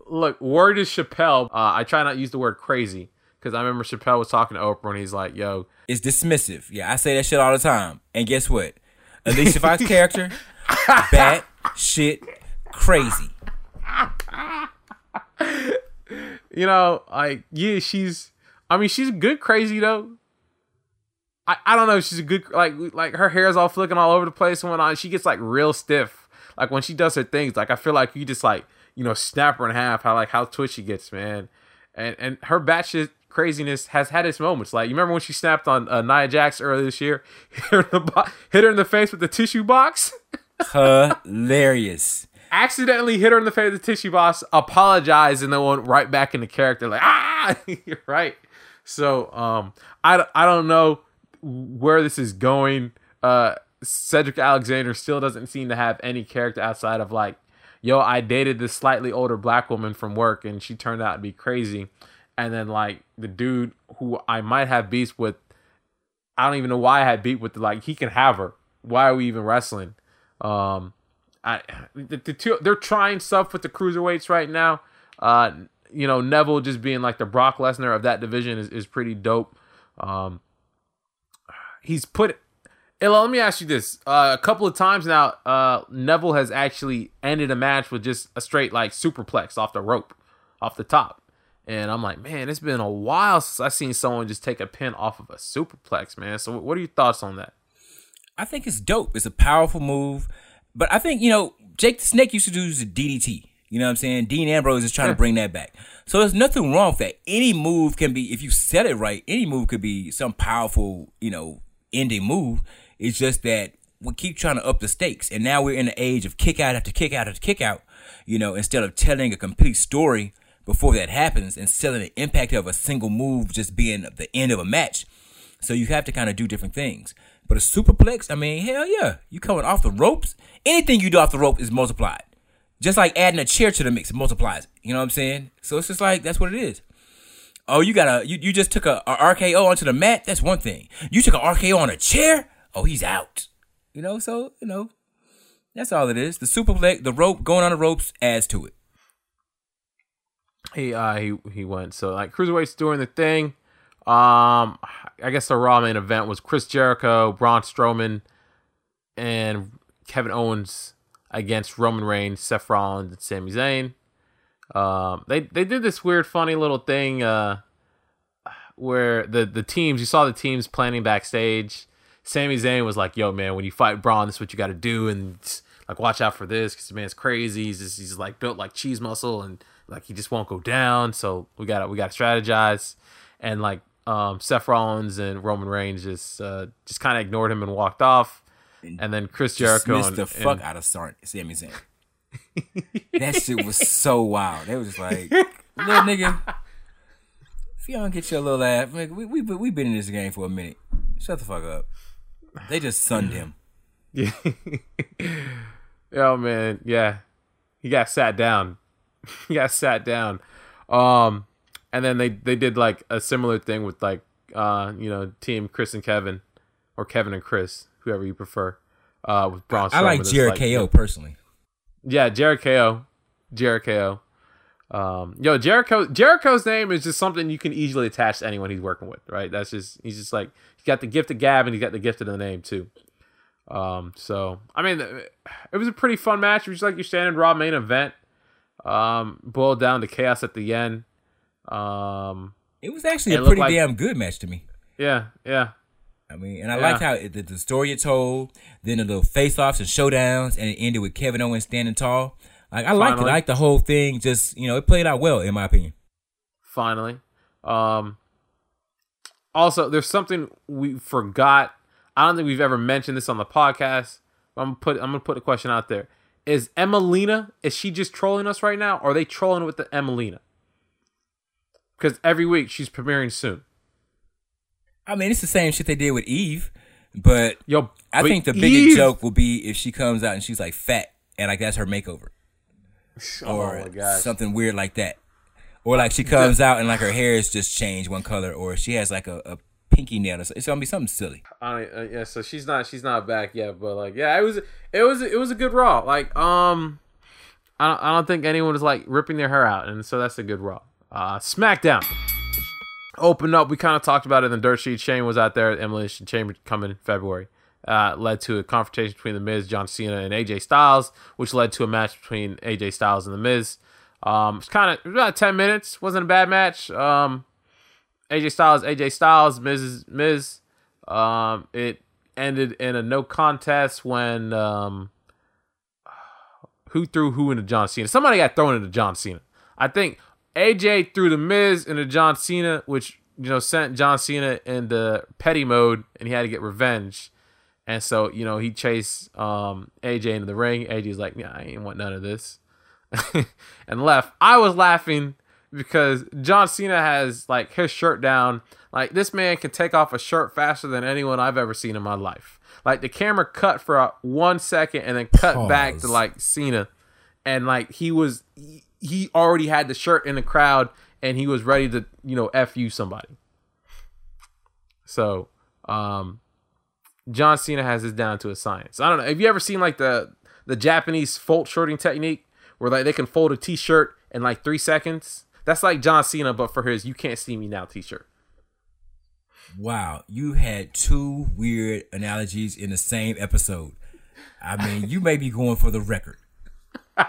look, word is Chappelle. Uh, I try not to use the word crazy because I remember Chappelle was talking to Oprah and he's like, "Yo, It's dismissive. Yeah, I say that shit all the time. And guess what? Alicia Fox character, bat shit crazy. you know, like yeah, she's. I mean, she's good crazy though. I, I don't know. She's a good like like her hair's all flicking all over the place and whatnot. She gets like real stiff. Like when she does her things, like I feel like you just like you know snap her in half. How like how twitchy gets, man. And and her batshit craziness has had its moments. Like you remember when she snapped on uh, Nia Jax earlier this year, hit her in the bo- hit her in the face with the tissue box. Hilarious. accidentally hit her in the face with the tissue box, apologized, and then went right back into character. Like, ah, you're right. So, um, I, I don't know where this is going. Uh, Cedric Alexander still doesn't seem to have any character outside of like, yo, I dated this slightly older black woman from work, and she turned out to be crazy. And then like the dude who I might have beef with, I don't even know why I had beef with. Like he can have her. Why are we even wrestling? Um, I the, the two they're trying stuff with the cruiserweights right now. Uh, you know Neville just being like the Brock Lesnar of that division is, is pretty dope. Um, he's put. Illa, let me ask you this: uh, a couple of times now, uh, Neville has actually ended a match with just a straight like superplex off the rope, off the top. And I'm like, man, it's been a while since I've seen someone just take a pin off of a superplex, man. So, what are your thoughts on that? I think it's dope. It's a powerful move. But I think, you know, Jake the Snake used to do the DDT. You know what I'm saying? Dean Ambrose is trying to bring that back. So there's nothing wrong with that. Any move can be, if you set it right, any move could be some powerful, you know, ending move. It's just that we keep trying to up the stakes. And now we're in the age of kick out after kick out after kick out, you know, instead of telling a complete story before that happens and selling the impact of a single move just being the end of a match. So you have to kind of do different things. But a superplex, I mean, hell yeah. You coming off the ropes. Anything you do off the rope is multiplied. Just like adding a chair to the mix, multiplies. You know what I'm saying? So it's just like that's what it is. Oh, you got a you, you just took a, a RKO onto the mat. That's one thing. You took a RKO on a chair. Oh, he's out. You know, so you know, that's all it is. The superplex, the rope going on the ropes adds to it. He uh he he went so like cruiserweights doing the thing um i guess the raw main event was chris jericho braun strowman and kevin owens against Roman Reigns, Seth Rollins, and Sami Zayn. Um, they they did this weird, funny little thing uh, where the the teams you saw the teams planning backstage. Sami Zayn was like, "Yo, man, when you fight Braun, this is what you got to do, and like watch out for this because the man's crazy. He's just, he's like built like cheese muscle, and like he just won't go down. So we got to we got to strategize." And like um, Seth Rollins and Roman Reigns just uh, just kind of ignored him and walked off. And then Chris Jericho Dismissed and, the fuck and- out of Sar- Sami Zayn. that shit was so wild. They was just like, little nigga, if you don't get your little ass, nigga, we we we been in this game for a minute. Shut the fuck up. They just sunned him. Yeah. oh man, yeah. He got sat down. he got sat down. Um and then they they did like a similar thing with like uh, you know, team Chris and Kevin or Kevin and Chris, whoever you prefer. Uh with Braun I like Strowman. It's Jericho personally. yeah, Jericho. Jericho. Um, yo, Jericho. Jericho's name is just something you can easily attach to anyone he's working with, right? That's just he's just like he's got the gift of gab and he's got the gift of the name too. Um, so I mean, it was a pretty fun match. It was like your standard Raw main event. Um, boiled down to chaos at the end. Um, It was actually It a pretty like- damn good match to me. yeah, yeah, I mean, and I Yeah. liked how it, the, the story it told, then the little face-offs and showdowns, and it ended with Kevin Owens standing tall. Like I liked it. I liked the whole thing. Just you know, it played out well in my opinion. finally. Um, also, there's something we forgot. I don't think we've ever mentioned this on the podcast. I'm gonna put I'm gonna put a question out there. Is Emmalina is she just trolling us right now, or are they trolling with the Emmalina? Because every week she's premiering soon. I mean, it's the same shit they did with Eve, but Yo, I but think the biggest Eve- joke will be if she comes out and she's like fat, and like that's her makeover, oh or oh my gosh. something weird like that, or like she comes out and like her hair is just changed one color, or she has like a, a pinky nail. so- It's gonna be something silly. I uh, yeah, so she's not she's not back yet, but like yeah, it was it was it was a good raw. Like um, I don't, I don't think anyone was like ripping their hair out, and so that's a good raw. Uh, SmackDown opened up. We kind of talked about it in the dirt sheet. Shane was out there. Elimination Chamber coming in February. Uh, led to a confrontation between The Miz, John Cena, and AJ Styles, which led to a match between AJ Styles and The Miz. Um, it's kind of about ten minutes. wasn't a bad match. Um, AJ Styles, AJ Styles, Miz, Miz. Um, it ended in a no contest when um, who threw who into John Cena? Somebody got thrown into John Cena. I think AJ threw the Miz into John Cena, which you know sent John Cena into petty mode, and he had to get revenge. And so you know he chased um, AJ into the ring. AJ's like, "Yeah, I ain't want none of this," and left. I was laughing because John Cena has like his shirt down. Like this man can take off a shirt faster than anyone I've ever seen in my life. Like the camera cut for a, one second and then cut back to like Cena, and like he was he, already had the shirt in the crowd and he was ready to you know f you somebody. So, um, John Cena has this down to a science. I don't know. Have you ever seen like the the Japanese fold shirting technique where like they can fold a t-shirt in like three seconds? That's like John Cena, but for his "You Can't See Me Now" t-shirt. Wow, you had two weird analogies in the same episode. I mean, you may be going for the record.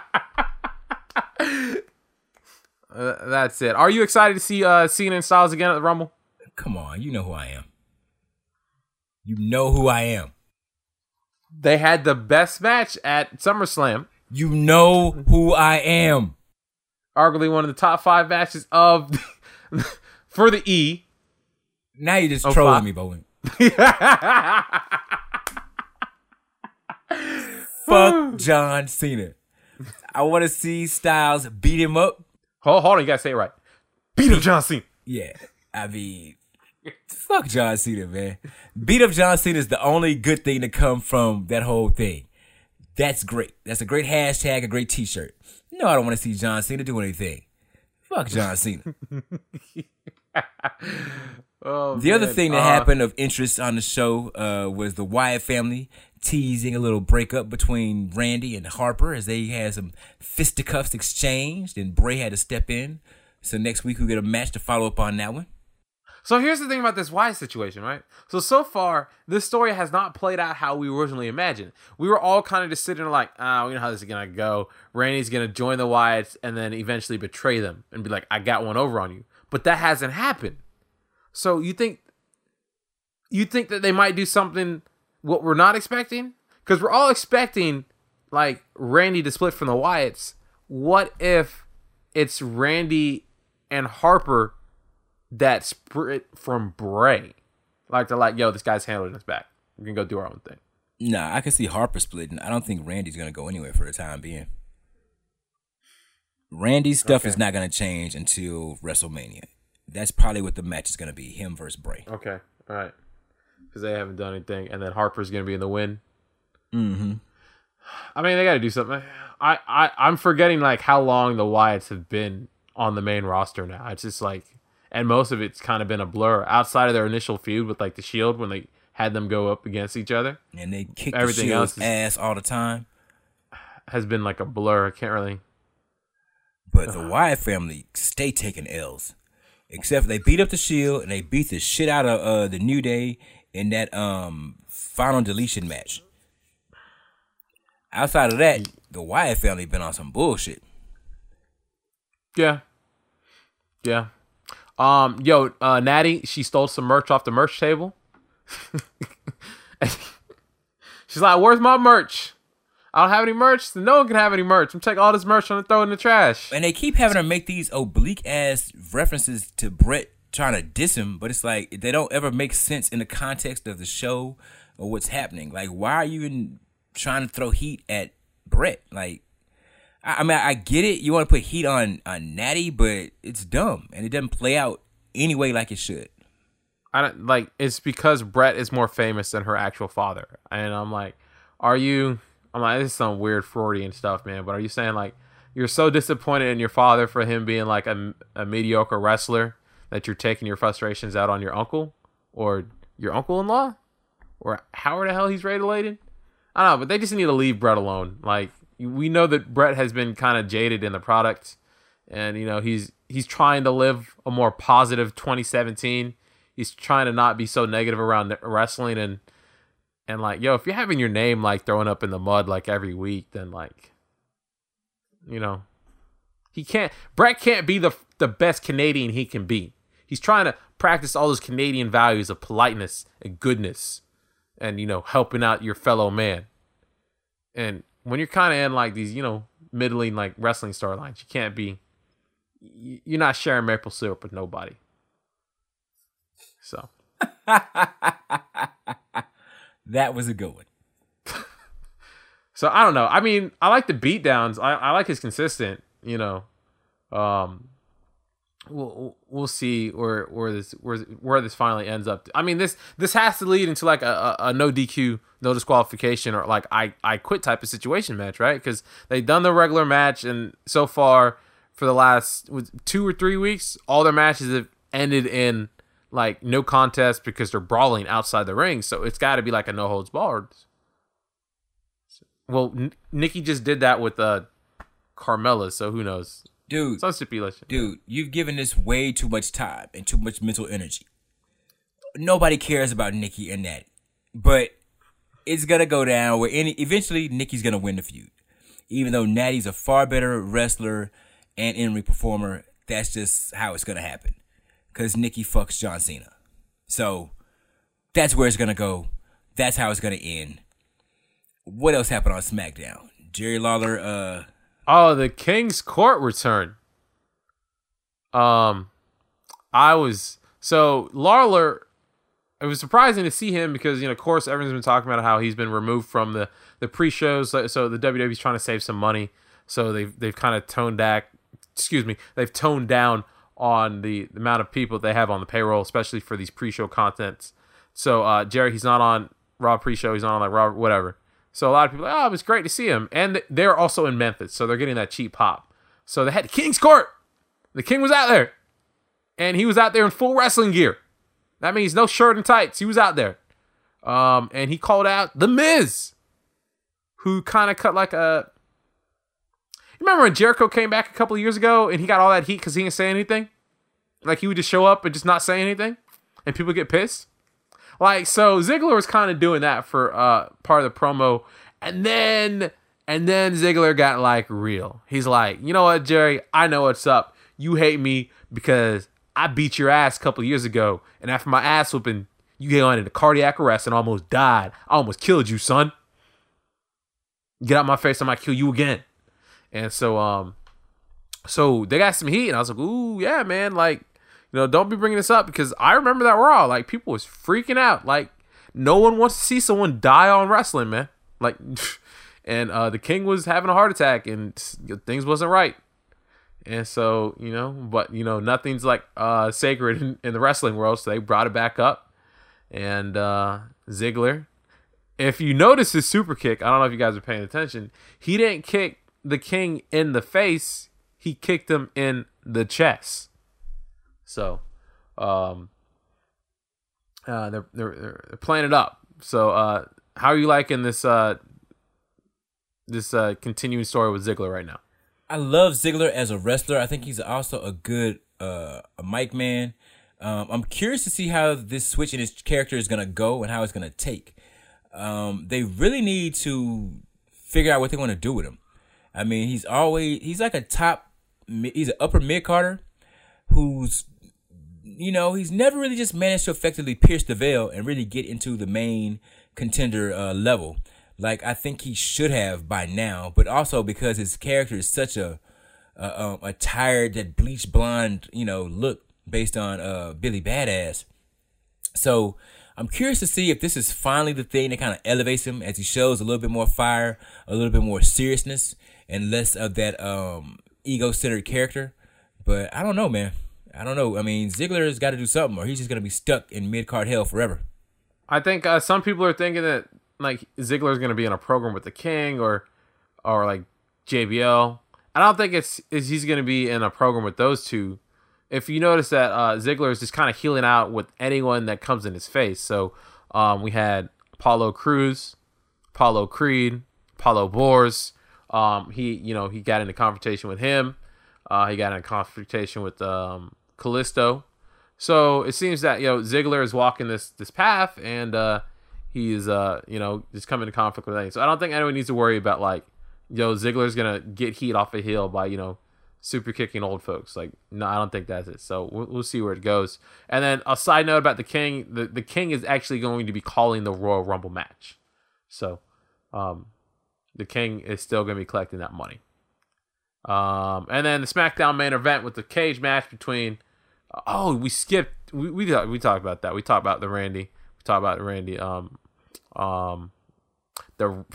Uh, that's it. Are you excited to see uh, Cena and Styles again at the Rumble? Come on, you know who I am. You know who I am. They had the best match at SummerSlam. You know who I am. Arguably one of the top five matches of for the E. Now you're just Oh, trolling fuck. me, Boman. Fuck John Cena. I want to see Styles beat him up. Hold, hold on, you gotta say it right. Beat up John Cena. Yeah, I mean, fuck John Cena, man. Beat up John Cena is the only good thing to come from that whole thing. That's great. That's a great hashtag, a great T-shirt. No, I don't want to see John Cena do anything. Fuck John Cena. Oh, The other thing that Uh, happened of interest on the show uh, was the Wyatt family teasing a little breakup between Randy and Harper as they had some fisticuffs exchanged, and Bray had to step in. So next week we get a match to follow up on that one. So here's the thing about this Wyatt situation, right? So so far, this story has not played out how we originally imagined. We were all kind of just sitting like, ah, we know how this is gonna go. Randy's gonna join the Wyatts and then eventually betray them and be like, I got one over on you. But that hasn't happened. So you think you think that they might do something what we're not expecting? Because we're all expecting like Randy to split from the Wyatts. What if it's Randy and Harper that split from Bray? Like they're like, yo, this guy's handling us back. We can go do our own thing. Nah, I can see Harper splitting. I don't think Randy's gonna go anywhere for the time being. Randy's stuff Okay. is not gonna change until WrestleMania. That's probably what the match is gonna be: him versus Bray. Okay, all right. Because they haven't done anything, and then Harper's gonna be in the win. Mm-hmm. I mean, they got to do something. I, I, I'm forgetting like how long the Wyatts have been on the main roster now. It's just like, and most of it's kind of been a blur outside of their initial feud with like the Shield when they had them go up against each other. And they kicked Everything the else is- ass all the time. Has been like a blur. I can't really. But the Wyatt family stay taking L's. Except they beat up the Shield and they beat the shit out of uh, the New Day in that um final deletion match. Outside of that, the Wyatt family been on some bullshit. Yeah. Yeah. Um, yo, uh, Natty, she stole some merch off the merch table. She's like, "Where's my merch? I don't have any merch. No one can have any merch. I'm taking all this merch and throw it in the trash." And they keep having to make these oblique ass references to Brett trying to diss him, but it's like they don't ever make sense in the context of the show or what's happening. Like, why are you trying to throw heat at Brett? Like, I, I mean, I get it. You want to put heat on on Natty, but it's dumb and it doesn't play out anyway like it should. I don't like it's because Brett is more famous than her actual father. And I'm like, are you I'm like, this is some weird Freudian stuff, man, but are you saying like you're so disappointed in your father for him being like a, a mediocre wrestler that you're taking your frustrations out on your uncle or your uncle in law? Or how the hell he's related? I don't know, but they just need to leave Brett alone. Like we know that Brett has been kind of jaded in the product, and you know he's he's trying to live a more positive 2017. He's trying to not be so negative around wrestling and and like yo, if you're having your name like thrown up in the mud like every week, then like you know he can't. Brett can't be the the best Canadian he can be. He's trying to practice all those Canadian values of politeness and goodness and you know helping out your fellow man and when you're kind of in like these you know middling like wrestling storylines you can't be you're not sharing maple syrup with nobody. So. That was a good one. so i don't know. I mean i like the beatdowns. I, I like his consistent you know um we'll, we'll see where where this where, where this finally ends up. I mean this this has to lead into like a, a, a no DQ, no disqualification, or like I I quit type of situation match, right? Because they've done the regular match, and so far for the last two or three weeks, all their matches have ended in like no contest because they're brawling outside the ring. So it's got to be like a no holds barred. Well, N- Nikki just did that with uh Carmella, so who knows? Dude, Some stipulation. dude, you've given this way too much time and too much mental energy. Nobody cares about Nikki and Natty, but it's gonna go down where any eventually Nikki's gonna win the feud, even though Natty's a far better wrestler and in-ring performer. That's just how it's gonna happen, cause Nikki fucks John Cena, so that's where it's gonna go. That's how it's gonna end. What else happened on SmackDown? Jerry Lawler, uh, Oh, the King's Court return. Um, I was so Lawler. It was surprising to see him because you know, of course, everyone's been talking about how he's been removed from the the pre-shows. So, so the WWE's trying to save some money, so they've they've kind of toned back. Excuse me, they've toned down on the, the amount of people they have on the payroll, especially for these pre-show contents. So uh, Jerry, he's not on Raw pre-show. He's not on like Raw whatever. So a lot of people, are like, oh, it was great to see him, and they're also in Memphis, so they're getting that cheap pop. So they had King's Court. The King was out there, and he was out there in full wrestling gear. That means no shirt and tights. He was out there, um, and he called out the Miz, who kind of cut like a. Remember when Jericho came back a couple years ago and he got all that heat because he didn't say anything? Like he would just show up and just not say anything. and people get pissed. Like so, Ziggler was kind of doing that for uh part of the promo, and then and then Ziggler got like real. He's like, you know what, Jerry? I know what's up. You hate me because I beat your ass a couple years ago, and after my ass whooping, you get on into cardiac arrest and almost died. I almost killed you, son. Get out my face, I might kill you again. And so, um, so they got some heat, and I was like, ooh, yeah, man, like, you know, don't be bringing this up because I remember that Raw, like, people was freaking out, like, no one wants to see someone die on wrestling, man. Like, and uh, the King was having a heart attack, and things wasn't right. And so, you know, but you know, nothing's like uh sacred in, in the wrestling world, so they brought it back up. And uh Ziggler, if you notice his super kick, I don't know if you guys are paying attention, he didn't kick the king in the face, he kicked him in the chest. So, um uh they're they're, they're playing it up. So, uh how are you liking this uh this uh continuing story with Ziggler right now? I love Ziggler as a wrestler. I think he's also a good uh, a mic man. Um, I'm curious to see how this switch in his character is gonna go and how it's gonna take. Um, they really need to figure out what they want to do with him. I mean, he's always he's like a top, he's an upper mid carder who's, you know, he's never really just managed to effectively pierce the veil and really get into the main contender uh, level like I think he should have by now, but also because his character is such a a, um, a tired that bleach blonde, you know, look based on uh Billy Badass. So I'm curious to see if this is finally the thing that kind of elevates him as he shows a little bit more fire, a little bit more seriousness, and less of that um ego-centered character. But I don't know, man. I don't know. I mean, Ziggler's got to do something, or he's just gonna be stuck in mid card hell forever. I think uh, some people are thinking that like Ziggler's gonna be in a program with the King or or like JBL. I don't think it's is he's gonna be in a program with those two. If you notice that uh, Ziggler is just kind of heeling out with anyone that comes in his face. So um, we had Apollo Crews, Apollo Creed, Apollo Bors. Um, he you know he got into confrontation with him. Uh, he got in a confrontation with um, Kalisto. So it seems that you know Ziggler is walking this this path, and uh, he's uh you know just coming into conflict with anything. So I don't think anyone needs to worry about like yo Ziggler's gonna get heat off a hill by you know super kicking old folks. Like no, I don't think that's it. So we'll, we'll see where it goes. And then a side note about the King: the the King is actually going to be calling the Royal Rumble match. So um the King is still to be collecting that money. Um, and then the SmackDown main event with the cage match between. Oh, we skipped. We we we talked about that. We talked about the Randy. We talked about Randy. Um, um, the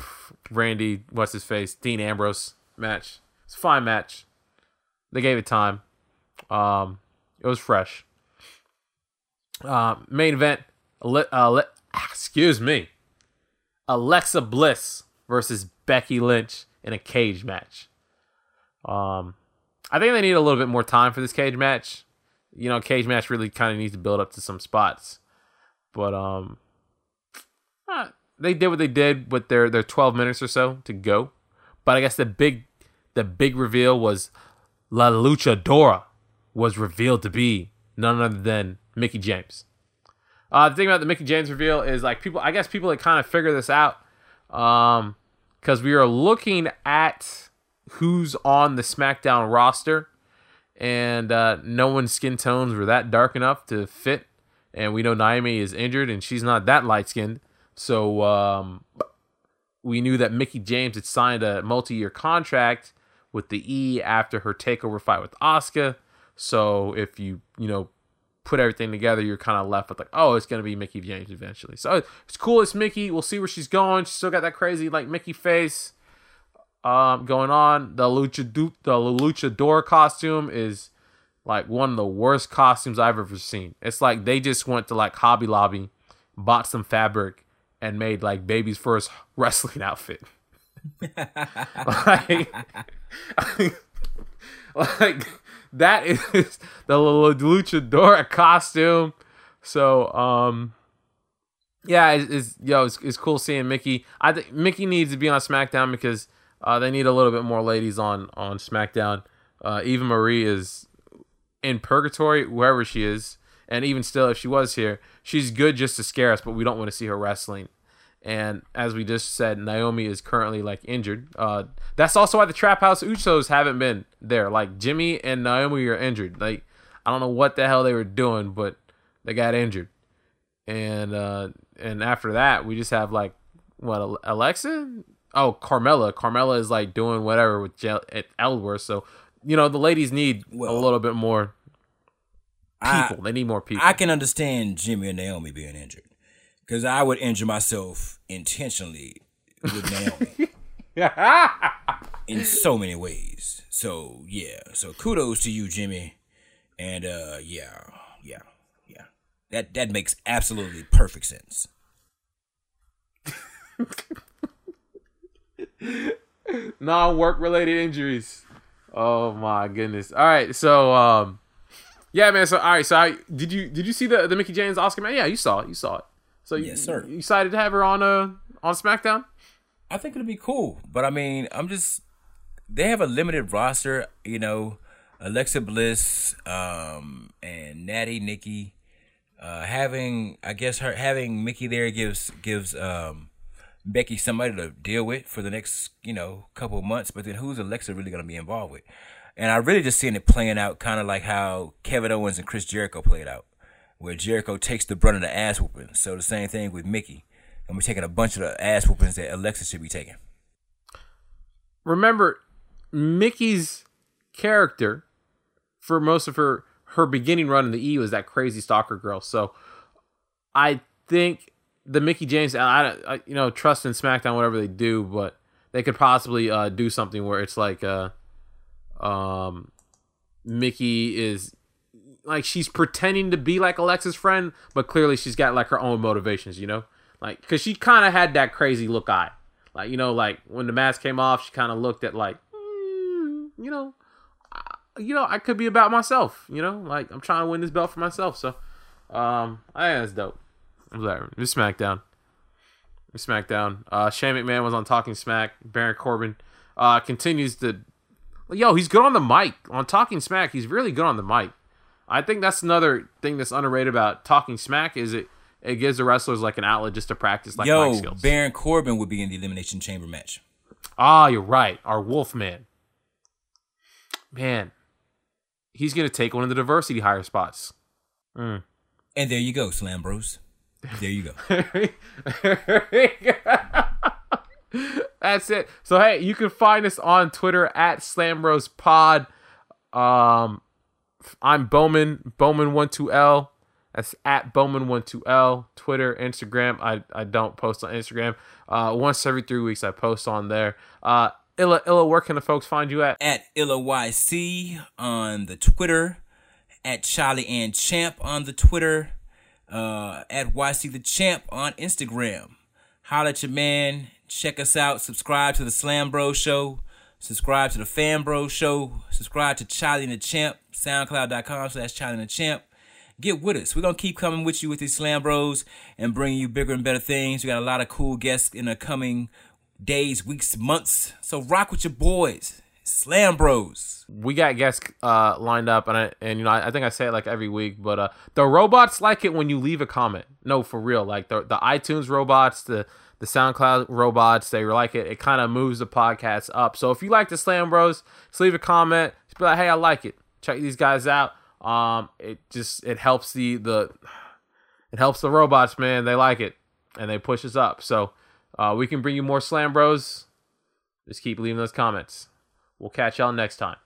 Randy, what's his face, Dean Ambrose match. It's a fine match. They gave it time. Um, it was fresh. Uh, main event. Uh, excuse me. Alexa Bliss versus Becky Lynch in a cage match. Um, I think they need a little bit more time for this cage match. You know, cage match really kind of needs to build up to some spots. But um, they did what they did with their their 12 minutes or so to go. But I guess the big the big reveal was La Luchadora was revealed to be none other than Mickie James. Uh, the thing about the Mickie James reveal is like people, I guess people that kind of figure this out, um, because we are looking at who's on the SmackDown roster, and uh, no one's skin tones were that dark enough to fit, and we know Naomi is injured and she's not that light skinned, so um, we knew that Mickie James had signed a multi-year contract with the E after her takeover fight with Asuka. So if you you know put everything together, you're kind of left with like, oh, it's gonna be Mickie James eventually. So it's cool. It's Mickie. We'll see where she's going. She's still got that crazy like Mickie face um, going on. The lucha the luchador costume is like one of the worst costumes I've ever seen. It's like they just went to like Hobby Lobby, bought some fabric, and made like baby's first wrestling outfit. like, like that is the luchador costume. So um yeah, it's, it's yo, it's, it's cool seeing Mickie. I think Mickie needs to be on SmackDown because uh, they need a little bit more ladies on on SmackDown. Uh, Eva Marie is in purgatory wherever she is, And even still, if she was here, she's good just to scare us, but we don't want to see her wrestling. And as we just said, Naomi is currently like injured. Uh, that's also why the Trap House Usos haven't been there. Like Jimmy and Naomi are injured. Like I don't know what the hell they were doing, but they got injured. And uh, and after that, we just have like what Alexa? Oh, Carmella. Carmella is like doing whatever with Jel- at Ellsworth. So you know the ladies need Well, a little bit more I- people. they need more people. I can understand Jimmy and Naomi being injured because I would injure myself intentionally with Naomi in so many ways. So yeah, so kudos to you, Jimmy, and uh, yeah, yeah, yeah. That that makes absolutely perfect sense. non-work related injuries. Oh my goodness. All right, so um yeah, man, so all right, so I did you did you see the the Mickie James Oscar man? Yeah, you saw it. You saw it. So you, Yes, sir. You excited to have her on uh on SmackDown? I think it'd be cool, but I mean, I'm just they have a limited roster, you know, Alexa Bliss, um, and Natty Nikki. Uh, having I guess her having Mickie there gives gives um Becky somebody to deal with for the next, you know, couple of months, but then who's Alexa really gonna be involved with? And I really just seeing it playing out kind of like how Kevin Owens and Chris Jericho played out, where Jericho takes the brunt of the ass whooping. So the same thing with Mickie. And we're taking a bunch of the ass whoopings that Alexa should be taking. Remember Mickie's character for most of her her beginning run in the E was that crazy stalker girl. So I think the Mickie James, I, I you know, trust in SmackDown whatever they do, but they could possibly uh, do something where it's like, uh, um, Mickie is like she's pretending to be like Alexa's friend, but clearly she's got like her own motivations, you know, like because she kind of had that crazy look eye, like you know, like when the mask came off, she kind of looked at like, mm, you know, I, you know, I could be about myself. You know, like I'm trying to win this belt for myself. So, um, I think that's dope. I'm sorry. This SmackDown. This SmackDown. Uh, Shane McMahon was on Talking Smack. Baron Corbin uh, continues to. Yo, he's good on the mic. On Talking Smack, he's really good on the mic. I think that's another thing that's underrated about Talking Smack is it it gives the wrestlers like an outlet just to practice like mic Yo, skills. Baron Corbin would be in the Elimination Chamber match. Ah, you're right. Our Wolfman. Man, he's gonna take one of the diversity hire spots. And there you go, Slam Bros. There you go. That's it. So hey, you can find us on Twitter at Slam SlamBrosPod. Um, I'm Boman Boman12L. That's at Boman12L. Twitter, Instagram. I, I don't post on Instagram. Uh, once every three weeks I post on there. Uh, Illa Illa, where can the folks find you at? at Illa YC on the Twitter, at Charlie and Champ on the Twitter, uh, at YC the Champ on Instagram. Holla at your man. Check us out. Subscribe to the Slam Bro Show. Subscribe to the Fan Bro Show. Subscribe to Charlie and the Champ. SoundCloud.com slash Charlie and the Champ. Get with us. We're going to keep coming with you with these Slam Bros and bringing you bigger and better things. We got a lot of cool guests in the coming days, weeks, months. So rock with your boys. Slam Bros. we got guests uh, lined up, and I and you know I, I think I say it like every week, but uh, the robots like it when you leave a comment. No, for real, like the the iTunes robots, the the SoundCloud robots, they like it. It kind of moves the podcast up. So if you like the Slam Bros, just leave a comment. Just be like, hey, I like it. Check these guys out. Um, it just it helps the the it helps the robots, man. They like it, and they push us up. So uh, we can bring you more Slam Bros. Just keep leaving those comments. We'll catch y'all next time.